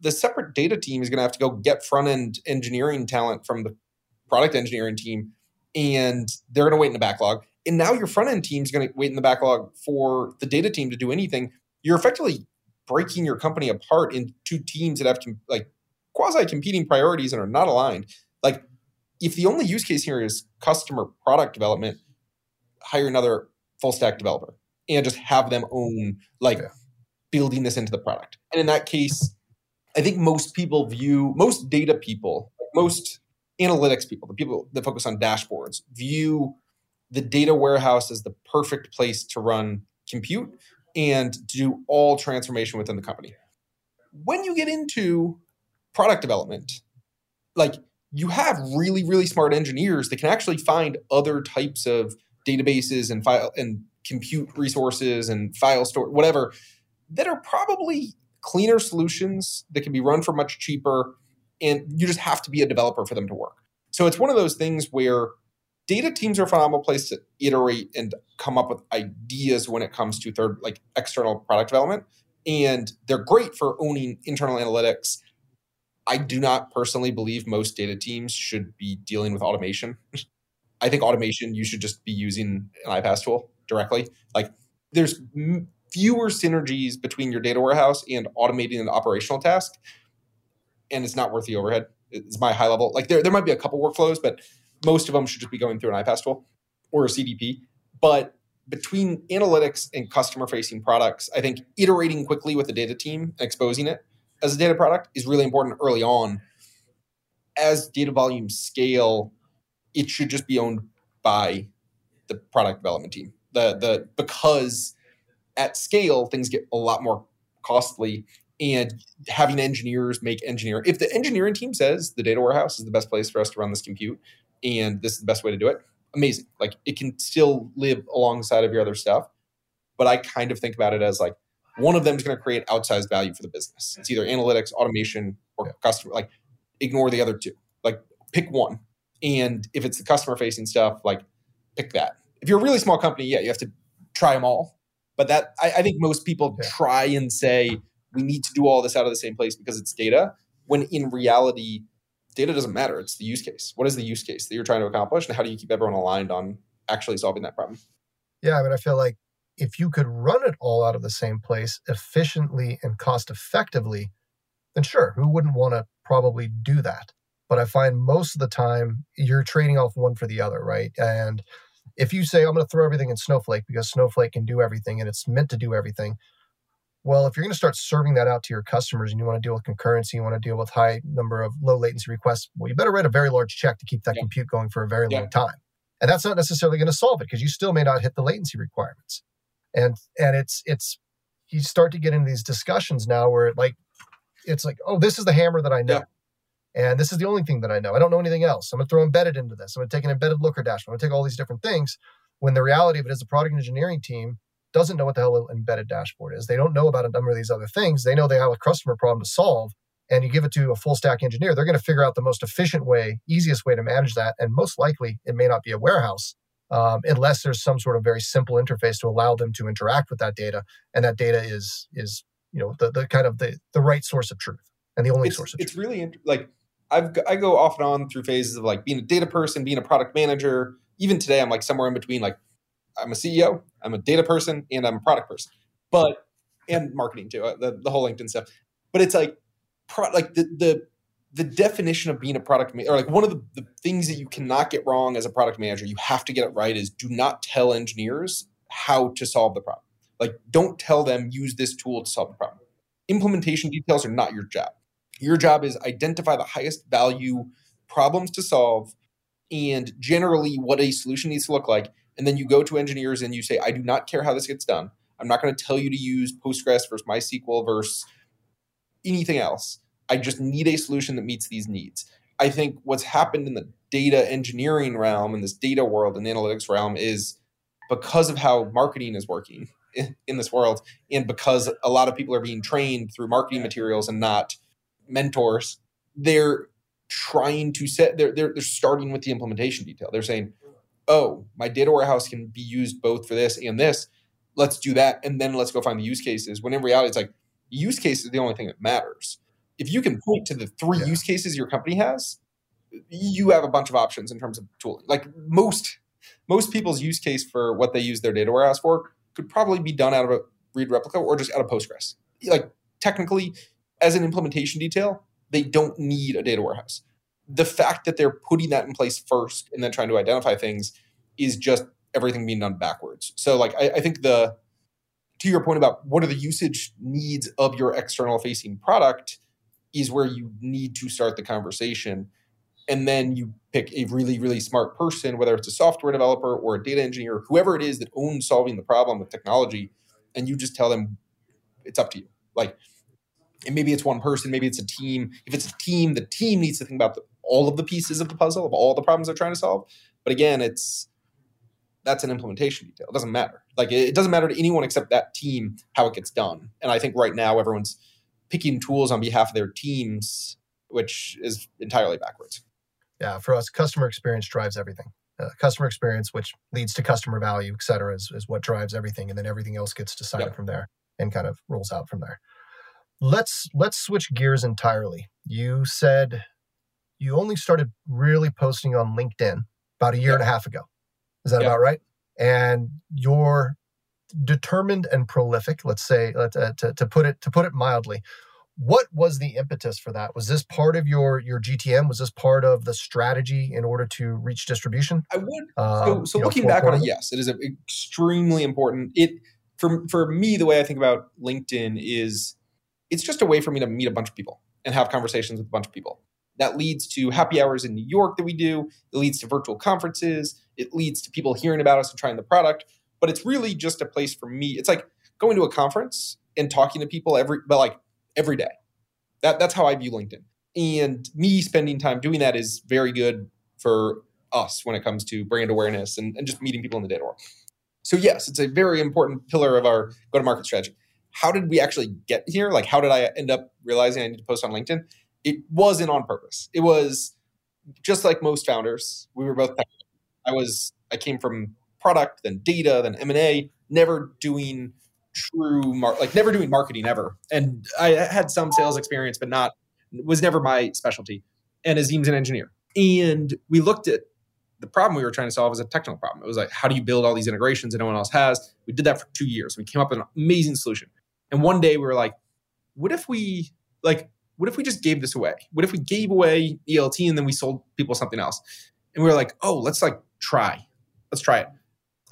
the separate data team is going to have to go get front end engineering talent from the product engineering team, and they're going to wait in the backlog. And now your front end team is going to wait in the backlog for the data team to do anything you're effectively breaking your company apart into two teams that have like quasi competing priorities and are not aligned. Like if the only use case here is customer product development, hire another full stack developer and just have them own like yeah. building this into the product. And in that case, I think most people view most data people, most analytics people, the people that focus on dashboards, view the data warehouse as the perfect place to run compute and do all transformation within the company. When you get into product development, like you have really, really smart engineers that can actually find other types of databases and file and compute resources and file store, whatever, that are probably cleaner solutions that can be run for much cheaper and you just have to be a developer for them to work. So it's one of those things where data teams are a phenomenal place to iterate and come up with ideas when it comes to third like external product development and they're great for owning internal analytics. I do not personally believe most data teams should be dealing with automation. I think automation you should just be using an iPaaS tool directly. Like there's fewer synergies between your data warehouse and automating an operational task and it's not worth the overhead it's my high level like there, there might be a couple workflows but most of them should just be going through an iPaaS tool or a CDP. But between analytics and customer facing products, I think iterating quickly with the data team and exposing it as a data product is really important early on. As data volumes scale, it should just be owned by the product development team. The the because at scale things get a lot more costly and having engineers make engineer if the engineering team says the data warehouse is the best place for us to run this compute and this is the best way to do it, amazing. Like it can still live alongside of your other stuff. But I kind of think about it as like one of them is going to create outsized value for the business. It's either analytics, automation, or customer. Like ignore the other two. Like pick one. And if it's the customer facing stuff, like pick that. If you're a really small company, yeah, you have to try them all. But that I, I think most people yeah. try and say we need to do all this out of the same place because it's data. When in reality, data doesn't matter. It's the use case. What is the use case that you're trying to accomplish, and how do you keep everyone aligned on actually solving that problem? Yeah, I mean, I feel like if you could run it all out of the same place efficiently and cost effectively, then sure, who wouldn't want to probably do that? But I find most of the time you're trading off one for the other, right? And if you say, I'm going to throw everything in Snowflake because Snowflake can do everything and it's meant to do everything, well, if you're going to start serving that out to your customers and you want to deal with concurrency, you want to deal with high number of low latency requests, well, you better write a very large check to keep that yeah. compute going for a very yeah. long time. And that's not necessarily going to solve it because you still may not hit the latency requirements. And and it's it's you start to get into these discussions now where it like it's like, oh, this is the hammer that I know. Yeah. And this is the only thing that I know. I don't know anything else. I'm going to throw embedded into this. I'm going to take an embedded looker dash. I'm going to take all these different things. When the reality of it is, the product engineering team doesn't know what the hell an embedded dashboard is. They don't know about a number of these other things. They know they have a customer problem to solve. And you give it to a full stack engineer, they're going to figure out the most efficient way, easiest way to manage that. And most likely, it may not be a warehouse um, unless there's some sort of very simple interface to allow them to interact with that data. And that data is is you know the, the kind of the, the right source of truth and the only it's, source of it's truth. really like I've I go off and on through phases of like being a data person, being a product manager. Even today, I'm like somewhere in between like I'm a CEO, I'm a data person, and I'm a product person. But and marketing too, uh, the, the whole LinkedIn stuff. But it's like pro, like the the the definition of being a product manager, or like one of the, the things that you cannot get wrong as a product manager, you have to get it right is do not tell engineers how to solve the problem. Like don't tell them use this tool to solve the problem. Implementation details are not your job. Your job is identify the highest value problems to solve and generally what a solution needs to look like and then you go to engineers and you say, I do not care how this gets done. I'm not going to tell you to use Postgres versus MySQL versus anything else. I just need a solution that meets these needs. I think what's happened in the data engineering realm and this data world and analytics realm is because of how marketing is working in, in this world and because a lot of people are being trained through marketing materials and not mentors they're trying to set they're, they're, they're starting with the implementation detail they're saying oh, my data warehouse can be used both for this and this. Let's do that. And then let's go find the use cases. When in reality, it's like use case is the only thing that matters. If you can point to the three yeah. use cases your company has, you have a bunch of options in terms of tooling. Like most most people's use case for what they use their data warehouse for could probably be done out of a read replica or just out of Postgres. Like technically, as an implementation detail, they don't need a data warehouse the fact that they're putting that in place first and then trying to identify things is just everything being done backwards. So, like, I, I think the to your point about what are the usage needs of your external facing product is where you need to start the conversation. And then you pick a really, really smart person, whether it's a software developer or a data engineer, whoever it is that owns solving the problem with technology, and you just tell them it's up to you. Like, and maybe it's one person, maybe it's a team. If it's a team, the team needs to think about the, all of the pieces of the puzzle of all the problems they're trying to solve. But again, it's that's an implementation detail. It doesn't matter. Like it doesn't matter to anyone except that team how it gets done. And I think right now everyone's picking tools on behalf of their teams, which is entirely backwards. Yeah, for us, customer experience drives everything. Uh, customer experience, which leads to customer value, et cetera, is, is what drives everything, and then everything else gets decided yep. from there and kind of rolls out from there. Let's let's switch gears entirely. You said you only started really posting on LinkedIn about a year yep. and a half ago. Is that yep. about right? And you're determined and prolific. Let's say uh, to, to put it to put it mildly. What was the impetus for that? Was this part of your your GTM? Was this part of the strategy in order to reach distribution? I would. Um, so, so looking know, back on it, yes, it is extremely important. It for for me, the way I think about LinkedIn is it's just a way for me to meet a bunch of people and have conversations with a bunch of people. That leads to happy hours in New York that we do. It leads to virtual conferences. It leads to people hearing about us and trying the product. But it's really just a place for me. It's like going to a conference and talking to people every, but like every day. That that's how I view LinkedIn. And me spending time doing that is very good for us when it comes to brand awareness and, and just meeting people in the data world. So yes, it's a very important pillar of our go-to-market strategy. How did we actually get here? Like, how did I end up realizing I need to post on LinkedIn? It wasn't on purpose. It was just like most founders. We were both. I was. I came from product, then data, then M and A. Never doing true mar- like never doing marketing ever. And I had some sales experience, but not was never my specialty. And Azim's an engineer. And we looked at the problem we were trying to solve as a technical problem. It was like, how do you build all these integrations that no one else has? We did that for two years. We came up with an amazing solution. And one day we were like, what if we like, what if we just gave this away? What if we gave away ELT and then we sold people something else? And we were like, oh, let's like try. Let's try it.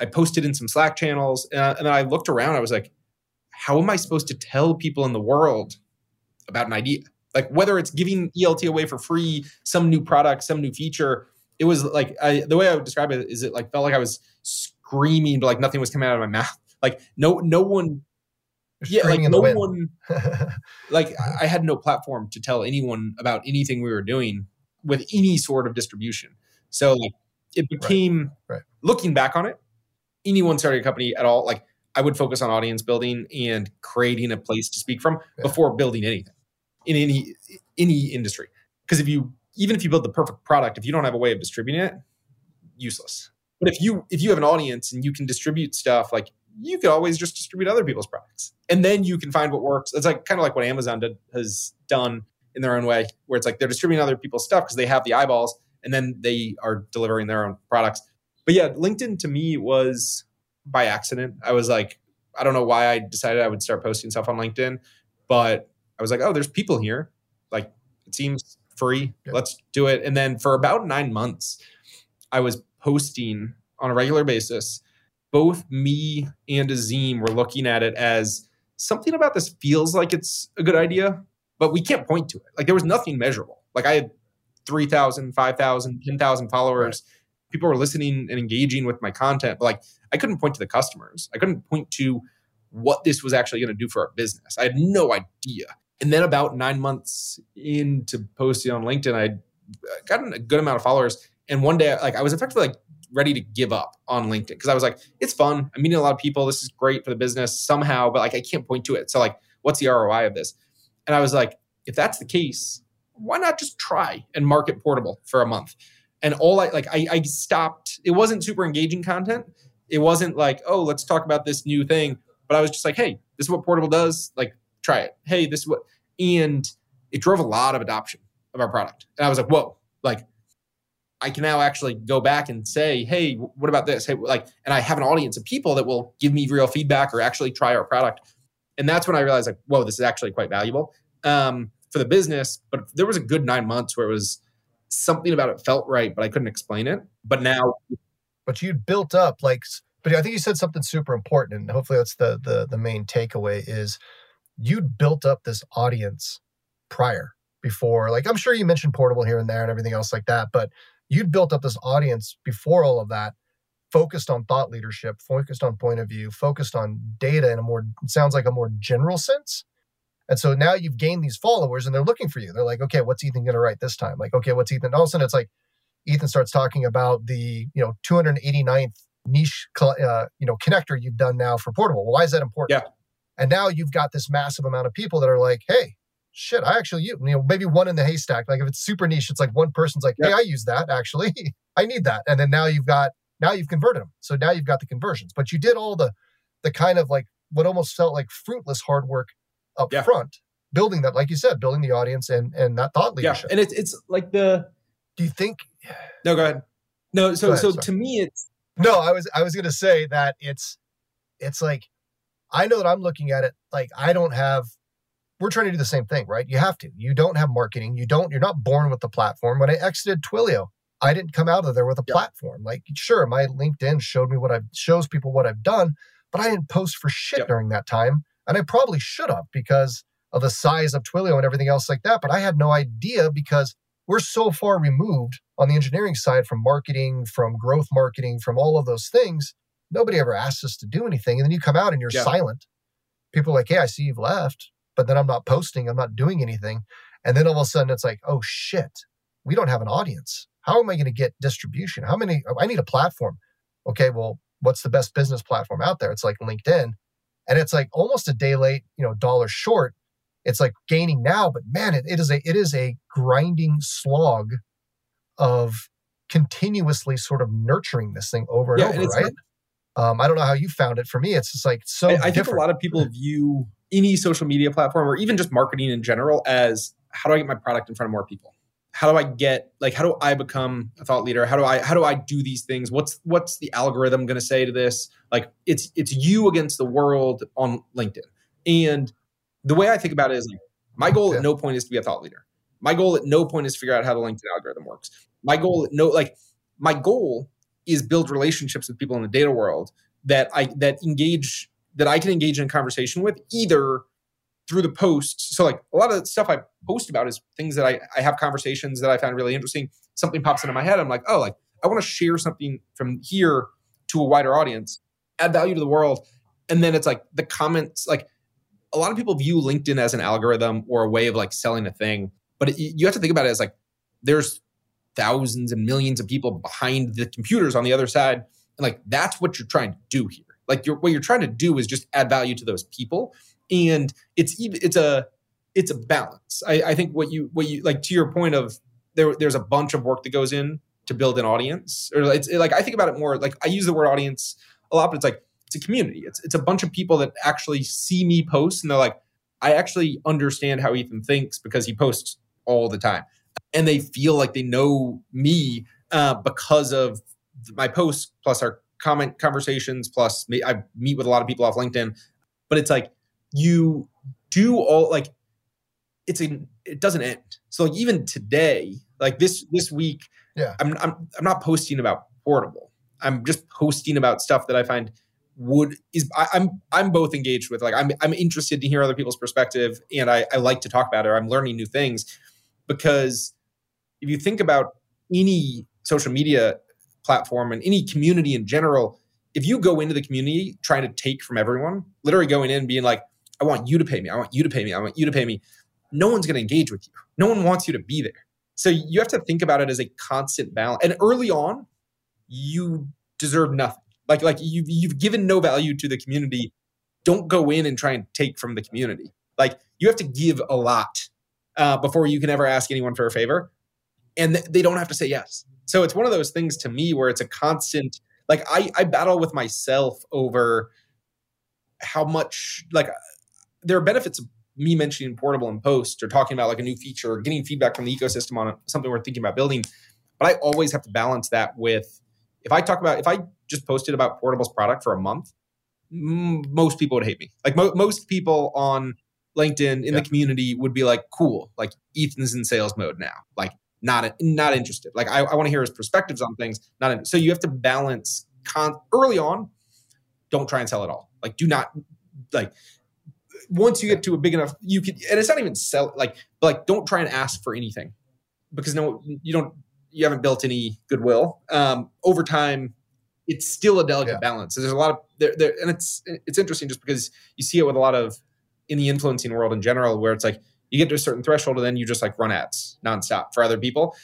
I posted in some Slack channels uh, and then I looked around. I was like, how am I supposed to tell people in the world about an idea? Like whether it's giving ELT away for free, some new product, some new feature. It was like I, the way I would describe it is it like felt like I was screaming, but like nothing was coming out of my mouth. Like no, no one. Yeah, like no one. like I had no platform to tell anyone about anything we were doing with any sort of distribution. So like it became right. Right. looking back on it, anyone starting a company at all, like I would focus on audience building and creating a place to speak from yeah. before building anything in any any industry. Because if you even if you build the perfect product, if you don't have a way of distributing it, useless. But if you if you have an audience and you can distribute stuff, like you could always just distribute other people's products, and then you can find what works. It's like kind of like what Amazon did, has done in their own way, where it's like they're distributing other people's stuff because they have the eyeballs, and then they are delivering their own products. But yeah, LinkedIn to me was by accident. I was like, I don't know why I decided I would start posting stuff on LinkedIn, but I was like, oh, there's people here. Like it seems free. Yeah. Let's do it. And then for about nine months, I was posting on a regular basis. Both me and Azim were looking at it as something about this feels like it's a good idea, but we can't point to it. Like there was nothing measurable. Like I had 3,000, 5,000, 10,000 followers. Right people were listening and engaging with my content, but like I couldn't point to the customers. I couldn't point to what this was actually going to do for our business. I had no idea. And then about nine months into posting on LinkedIn, I uh, got a good amount of followers. And one day, like I was effectively like ready to give up on LinkedIn because I was like, it's fun. I'm meeting a lot of people. This is great for the business somehow, but like I can't point to it. So like, what's the ROI of this? And I was like, if that's the case, why not just try and market portable for a month? and all I like I, I stopped. It wasn't super engaging content. It wasn't like, oh, let's talk about this new thing. But I was just like, hey, this is what Portable does. Like, try it. Hey, this is what and it drove a lot of adoption of our product. And I was like, whoa, like I can now actually go back and say, hey, what about this? Hey, like, and I have an audience of people that will give me real feedback or actually try our product. And that's when I realized, like, whoa, this is actually quite valuable um, for the business. But there was a good nine months where it was something about it felt right, but I couldn't explain it. But now, but you'd built up like, but I think you said something super important, and hopefully that's the the the main takeaway is you'd built up this audience prior before. Like I'm sure you mentioned portable here and there and everything else like that, but you'd built up this audience before all of that focused on thought leadership focused on point of view focused on data in a more sounds like a more general sense and so now you've gained these followers and they're looking for you. They're like, okay, what's Ethan going to write this time? Like, okay, what's Ethan? All of a sudden it's like Ethan starts talking about the, you know, 289th niche, uh, you know, connector you've done now for portable. Well, why is that important? Yeah. And now you've got this massive amount of people that are like, hey, shit, I actually use, you know, maybe one in the haystack. Like if it's super niche, it's like one person's like, hey, I use that actually. I need that. And then now you've got, now you've converted them. So now you've got the conversions, but you did all the, the kind of like what almost felt like fruitless hard work up Yeah. front, building that, like you said, building the audience and, and that thought leadership. Yeah. And it's, it's like the, Do you think, no, go ahead. No, so, ahead, so sorry. to me, it's, No, I was I was gonna say that it's it's like I know that I'm looking at it like I don't have we're trying to do the same thing, right? You have to. You don't have marketing. You don't, you're not born with the platform. When I exited Twilio, I didn't come out of there with a Yeah. platform. Like, sure, my LinkedIn showed me what I've shows people what I've done, but I didn't post for shit Yeah. during that time. And I probably should have because of the size of Twilio and everything else like that. But I had no idea because we're so far removed on the engineering side from marketing, from growth marketing, from all of those things. Nobody ever asked us to do anything. And then you come out and you're Yeah. silent. People are like, hey, I see you've left, but then I'm not posting, I'm not doing anything. And then all of a sudden it's like, oh shit, we don't have an audience. How am I going to get distribution? How many? I need a platform. Okay, well, what's the best business platform out there? It's like LinkedIn. And it's like almost a day late, you know, dollar short. It's like gaining now, but man, it, it is a it is a grinding slog of continuously sort of nurturing this thing over and Yeah, over, it's right? Um, I don't know how you found it. For me, it's just like so I, I think a lot of people view any social media platform or even just marketing in general as how do I get my product in front of more people? How do I get like how do I become a thought leader? How do I how do I do these things? What's what's the algorithm going to say to this? Like it's it's you against the world on LinkedIn. And the way I think about it is like my goal Yeah. at no point is to be a thought leader. My goal at no point is to figure out how the LinkedIn algorithm works. My goal at no like my goal is build relationships with people in the data world that I that engage that I can engage in conversation with either through the posts. So like a lot of stuff I post about is things that I, I have conversations that I found really interesting. Something pops into my head. I'm like, oh, like I want to share something from here to a wider audience, add value to the world. And then it's like the comments, like a lot of people view LinkedIn as an algorithm or a way of like selling a thing. But it, you have to think about it as like there's thousands and millions of people behind the computers on the other side. And like that's what you're trying to do here. Like you're, what you're trying to do is just add value to those people. And it's it's a it's a balance. I, I think what you what you like to your point of there there's a bunch of work that goes in to build an audience. Or it's like I think about it more like I use the word audience a lot, but it's like it's a community. It's it's a bunch of people that actually see me post and they're like, I actually understand how Ethan thinks because he posts all the time, and they feel like they know me uh, because of my posts plus our comment conversations plus me, I meet with a lot of people off LinkedIn. But it's like you do all like it's a it doesn't end. So like even today, like this this week, Yeah. I'm I'm I'm not posting about portable. I'm just posting about stuff that I find would is I, I'm I'm both engaged with like I'm I'm interested to hear other people's perspective and I, I like to talk about it I'm learning new things because if you think about any social media platform and any community in general, if you go into the community trying to take from everyone, literally going in being like, I want you to pay me, I want you to pay me, I want you to pay me, no one's going to engage with you. No one wants you to be there. So you have to think about it as a constant balance. And early on, you deserve nothing. Like like you've you've given no value to the community. Don't go in and try and take from the community. Like you have to give a lot uh, before you can ever ask anyone for a favor, and th- they don't have to say yes. So it's one of those things to me where it's a constant. Like I I battle with myself over how much like there are benefits of me mentioning portable and post or talking about like a new feature or getting feedback from the ecosystem on something we're thinking about building. But I always have to balance that with if I talk about if I just posted about portable's product for a month, m- most people would hate me. Like mo- most people on LinkedIn in Yeah. the community would be like, "Cool, like Ethan's in sales mode now." Like not not interested. Like I, I want to hear his perspectives on things. Not in, so you have to balance con- early on. Don't try and sell it all. Like do not like once you get to a big enough you can and it's not even sell like like don't try and ask for anything because no you don't you haven't built any goodwill um over time it's still a delicate Yeah. balance so there's a lot of there, there and it's it's interesting just because you see it with a lot of in the influencing world in general where it's like you get to a certain threshold and then you just like run ads nonstop for other people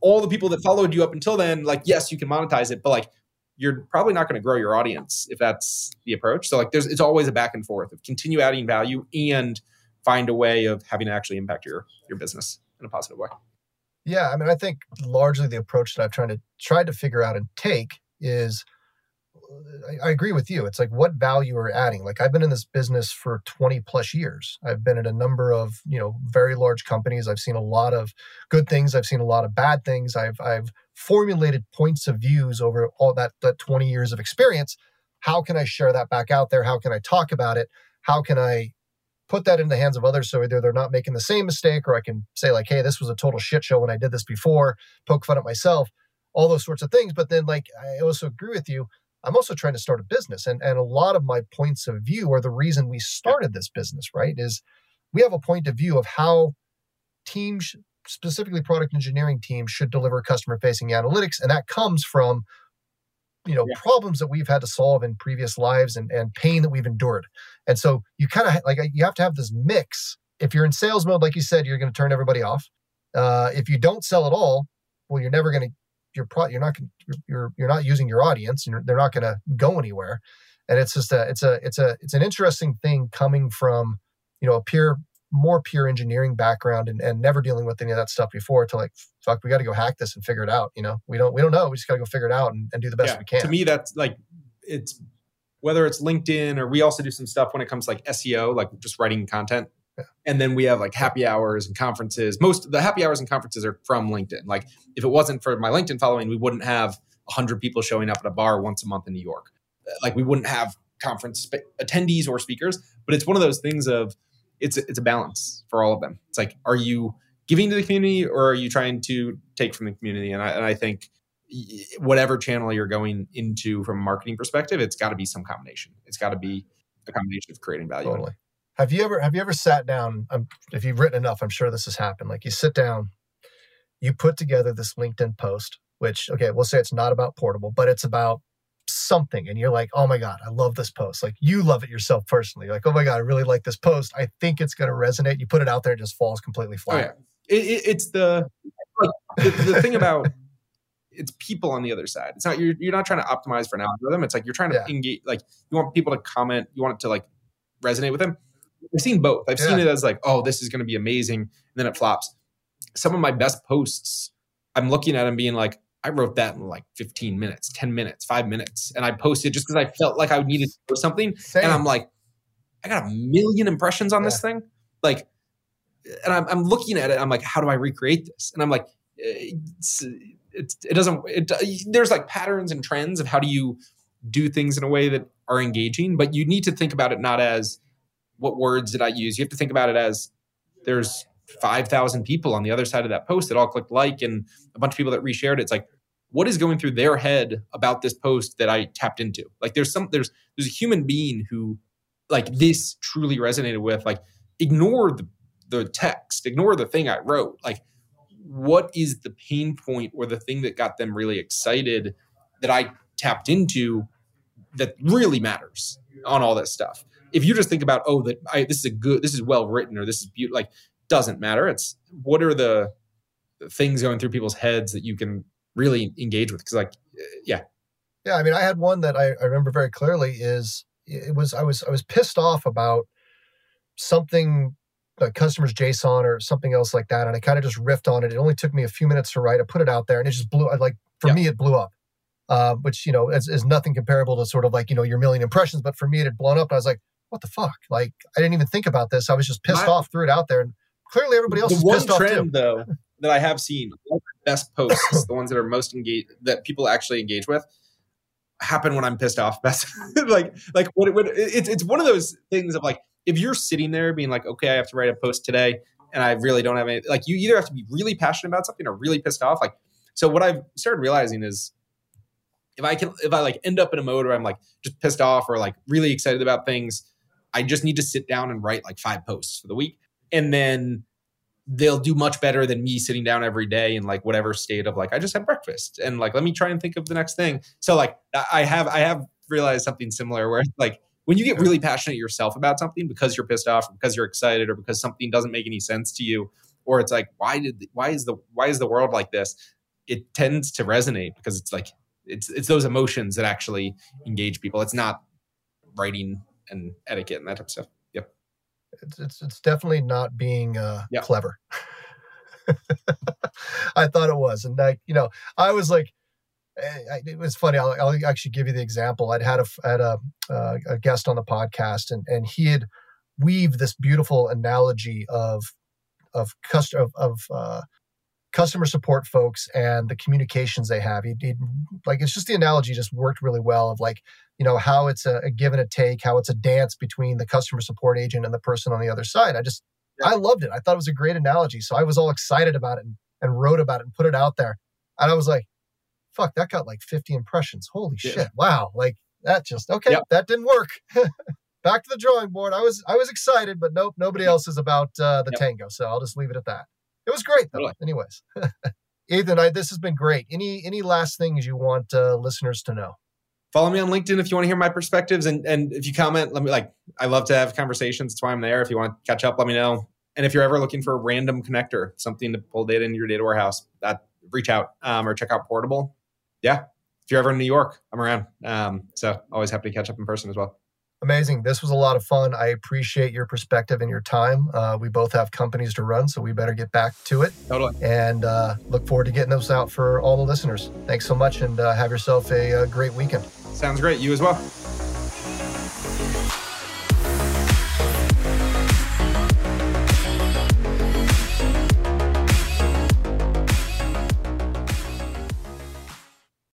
all the people that followed you up until then like yes you can monetize it but like you're probably not going to grow your audience if that's the approach. So like there's it's always a back and forth of continue adding value and find a way of having to actually impact your your business in a positive way. Yeah, I mean, I think largely the approach that I've tried to tried to figure out and take is I, I, agree with you. It's like what value are adding? Like I've been in this business for 20 plus years. I've been at a number of, you know, very large companies. I've seen a lot of good things. I've seen a lot of bad things. I've I've formulated points of views over all that that 20 years of experience. How can I share that back out there? How can I talk about it? How can I put that in the hands of others so either they're not making the same mistake or I can say like, hey, this was a total shit show when I did this before, poke fun at myself, all those sorts of things. But then like I also agree with you. I'm also trying to start a business. And, and a lot of my points of view are the reason we started this business, right? Is we have a point of view of how teams, specifically product engineering teams, should deliver customer facing analytics. And that comes from you know yeah. problems that we've had to solve in previous lives and, and pain that we've endured and so you kind of like you have to have this mix if you're in sales mode like you said you're going to turn everybody off uh, if you don't sell at all well you're never going to you're pro- you're not you're you're not using your audience and they're not going to go anywhere. And it's just a it's a it's a it's an interesting thing coming from you know a peer more pure engineering background and, and never dealing with any of that stuff before to like fuck we got to go hack this and figure it out you know? We don't we don't know. We just got to go figure it out and, and do the best yeah, we can. To me that's like it's whether it's linkedin or we also do some stuff when it comes to like seo like just writing content yeah. and then we have like happy hours and conferences most the happy hours and conferences are from linkedin like if it wasn't for my linkedin following we wouldn't have 100 people showing up at a bar once a month in new york uh, like we wouldn't have conference attendees or speakers but it's one of those things of it's it's a balance for all of them. It's like, are you giving to the community or are you trying to take from the community? And I, and I think whatever channel you're going into from a marketing perspective, it's got to be some combination. It's got to be a combination of creating value. Totally. Have you ever have you ever sat down? Um, if you've written enough, I'm sure this has happened. Like you sit down, you put together this LinkedIn post, which okay, we'll say it's not about portable, but it's about something and you're like, oh my God, I love this post. Like you love it yourself personally. Like, oh my God, I really like this post. I think it's going to resonate. You put it out there, it just falls completely flat. Oh, yeah. It, it, it's the, like, the, the thing about it's people on the other side. It's not you're you're not trying to optimize for an algorithm. It's like you're trying to yeah. engage. Like you want people to comment. You want it to like resonate with them. I've seen both. I've yeah. seen it as like, oh, this is going to be amazing, and then it flops. Some of my best posts, I'm looking at them being like, I wrote that in like 15 minutes, 10 minutes, five minutes. And I posted just because I felt like I needed to post something. Same. And I'm like, I got a million impressions on yeah. this thing. Like, and I'm, I'm, looking at it. I'm like, how do I recreate this? And I'm like, eh, it's, it's it doesn't, it, uh, there's like patterns and trends of how do you do things in a way that are engaging, but you need to think about it not as what words did I use? You have to think about it as there's 5,000 people on the other side of that post that all clicked like and a bunch of people that reshared it. It's like, what is going through their head about this post that I tapped into? Like there's some there's there's a human being who like this truly resonated with. Like ignore the the text, ignore the thing I wrote. Like what is the pain point or the thing that got them really excited that I tapped into that really matters on all this stuff? If you just think about, oh, that I, this is a good, this is well written, or this is beautiful, like doesn't matter. It's what are the things going through people's heads that you can really engage with? Because like, yeah, yeah. I mean, I had one that I, I remember very clearly. Is it was I was I was pissed off about something like customers JSON or something else like that, and I kind of just riffed on it. It only took me a few minutes to write. I put it out there, and it just blew. Like for yeah. me, it blew up. Uh, which you know is, is nothing comparable to sort of like you know your million impressions, but for me, it had blown up. And I was like, what the fuck? Like I didn't even think about this. I was just pissed My, off, threw it out there, and clearly everybody else the is one pissed trend, off too. though that I have seen best posts, the ones that are most engaged that people actually engage with, happen when I'm pissed off. Best like like what, what it's it's one of those things of like if you're sitting there being like, okay, I have to write a post today, and I really don't have any like you either have to be really passionate about something or really pissed off. Like so, what I've started realizing is if I can if I like end up in a mode where I'm like just pissed off or like really excited about things, I just need to sit down and write like five posts for the week and then they'll do much better than me sitting down every day in like whatever state of like I just had breakfast and like let me try and think of the next thing. So like I have I have realized something similar where like when you get really passionate yourself about something because you're pissed off or because you're excited or because something doesn't make any sense to you or it's like why did why is the why is the world like this it tends to resonate because it's like it's it's those emotions that actually engage people. It's not writing and etiquette and that type of stuff. Yep. It's it's, it's definitely not being uh, clever. I thought it was, and I, you know, I was like, eh, I, it was funny. I'll, I'll actually give you the example. I'd had a had a, uh, a guest on the podcast, and and he had weaved this beautiful analogy of of cust- of, of uh, customer support folks and the communications they have. He, he like it's just the analogy just worked really well of like you know how it's a, a give and a take, how it's a dance between the customer support agent and the person on the other side. I just I loved it. I thought it was a great analogy. So I was all excited about it and, and wrote about it and put it out there. And I was like, fuck, that got like 50 impressions. Holy Yeah. shit. Wow. Like that just okay, Yep. that didn't work. Back to the drawing board. I was I was excited, but nope, nobody else is about uh, the Yep. tango. So I'll just leave it at that. It was great though. Totally. Anyways. Ethan, I, this has been great. Any any last things you want uh, listeners to know? Follow me on LinkedIn if you want to hear my perspectives, and and if you comment, let me like. I love to have conversations. That's why I'm there. If you want to catch up, let me know. And if you're ever looking for a random connector, something to pull data into your data warehouse, that reach out um, or check out Portable. Yeah, if you're ever in New York, I'm around. Um, so always happy to catch up in person as well. Amazing. This was a lot of fun. I appreciate your perspective and your time. Uh, we both have companies to run, so we better get back to it Totally. and uh, look forward to getting those out for all the listeners. Thanks so much and uh, have yourself a, uh great weekend. Sounds great. You as well.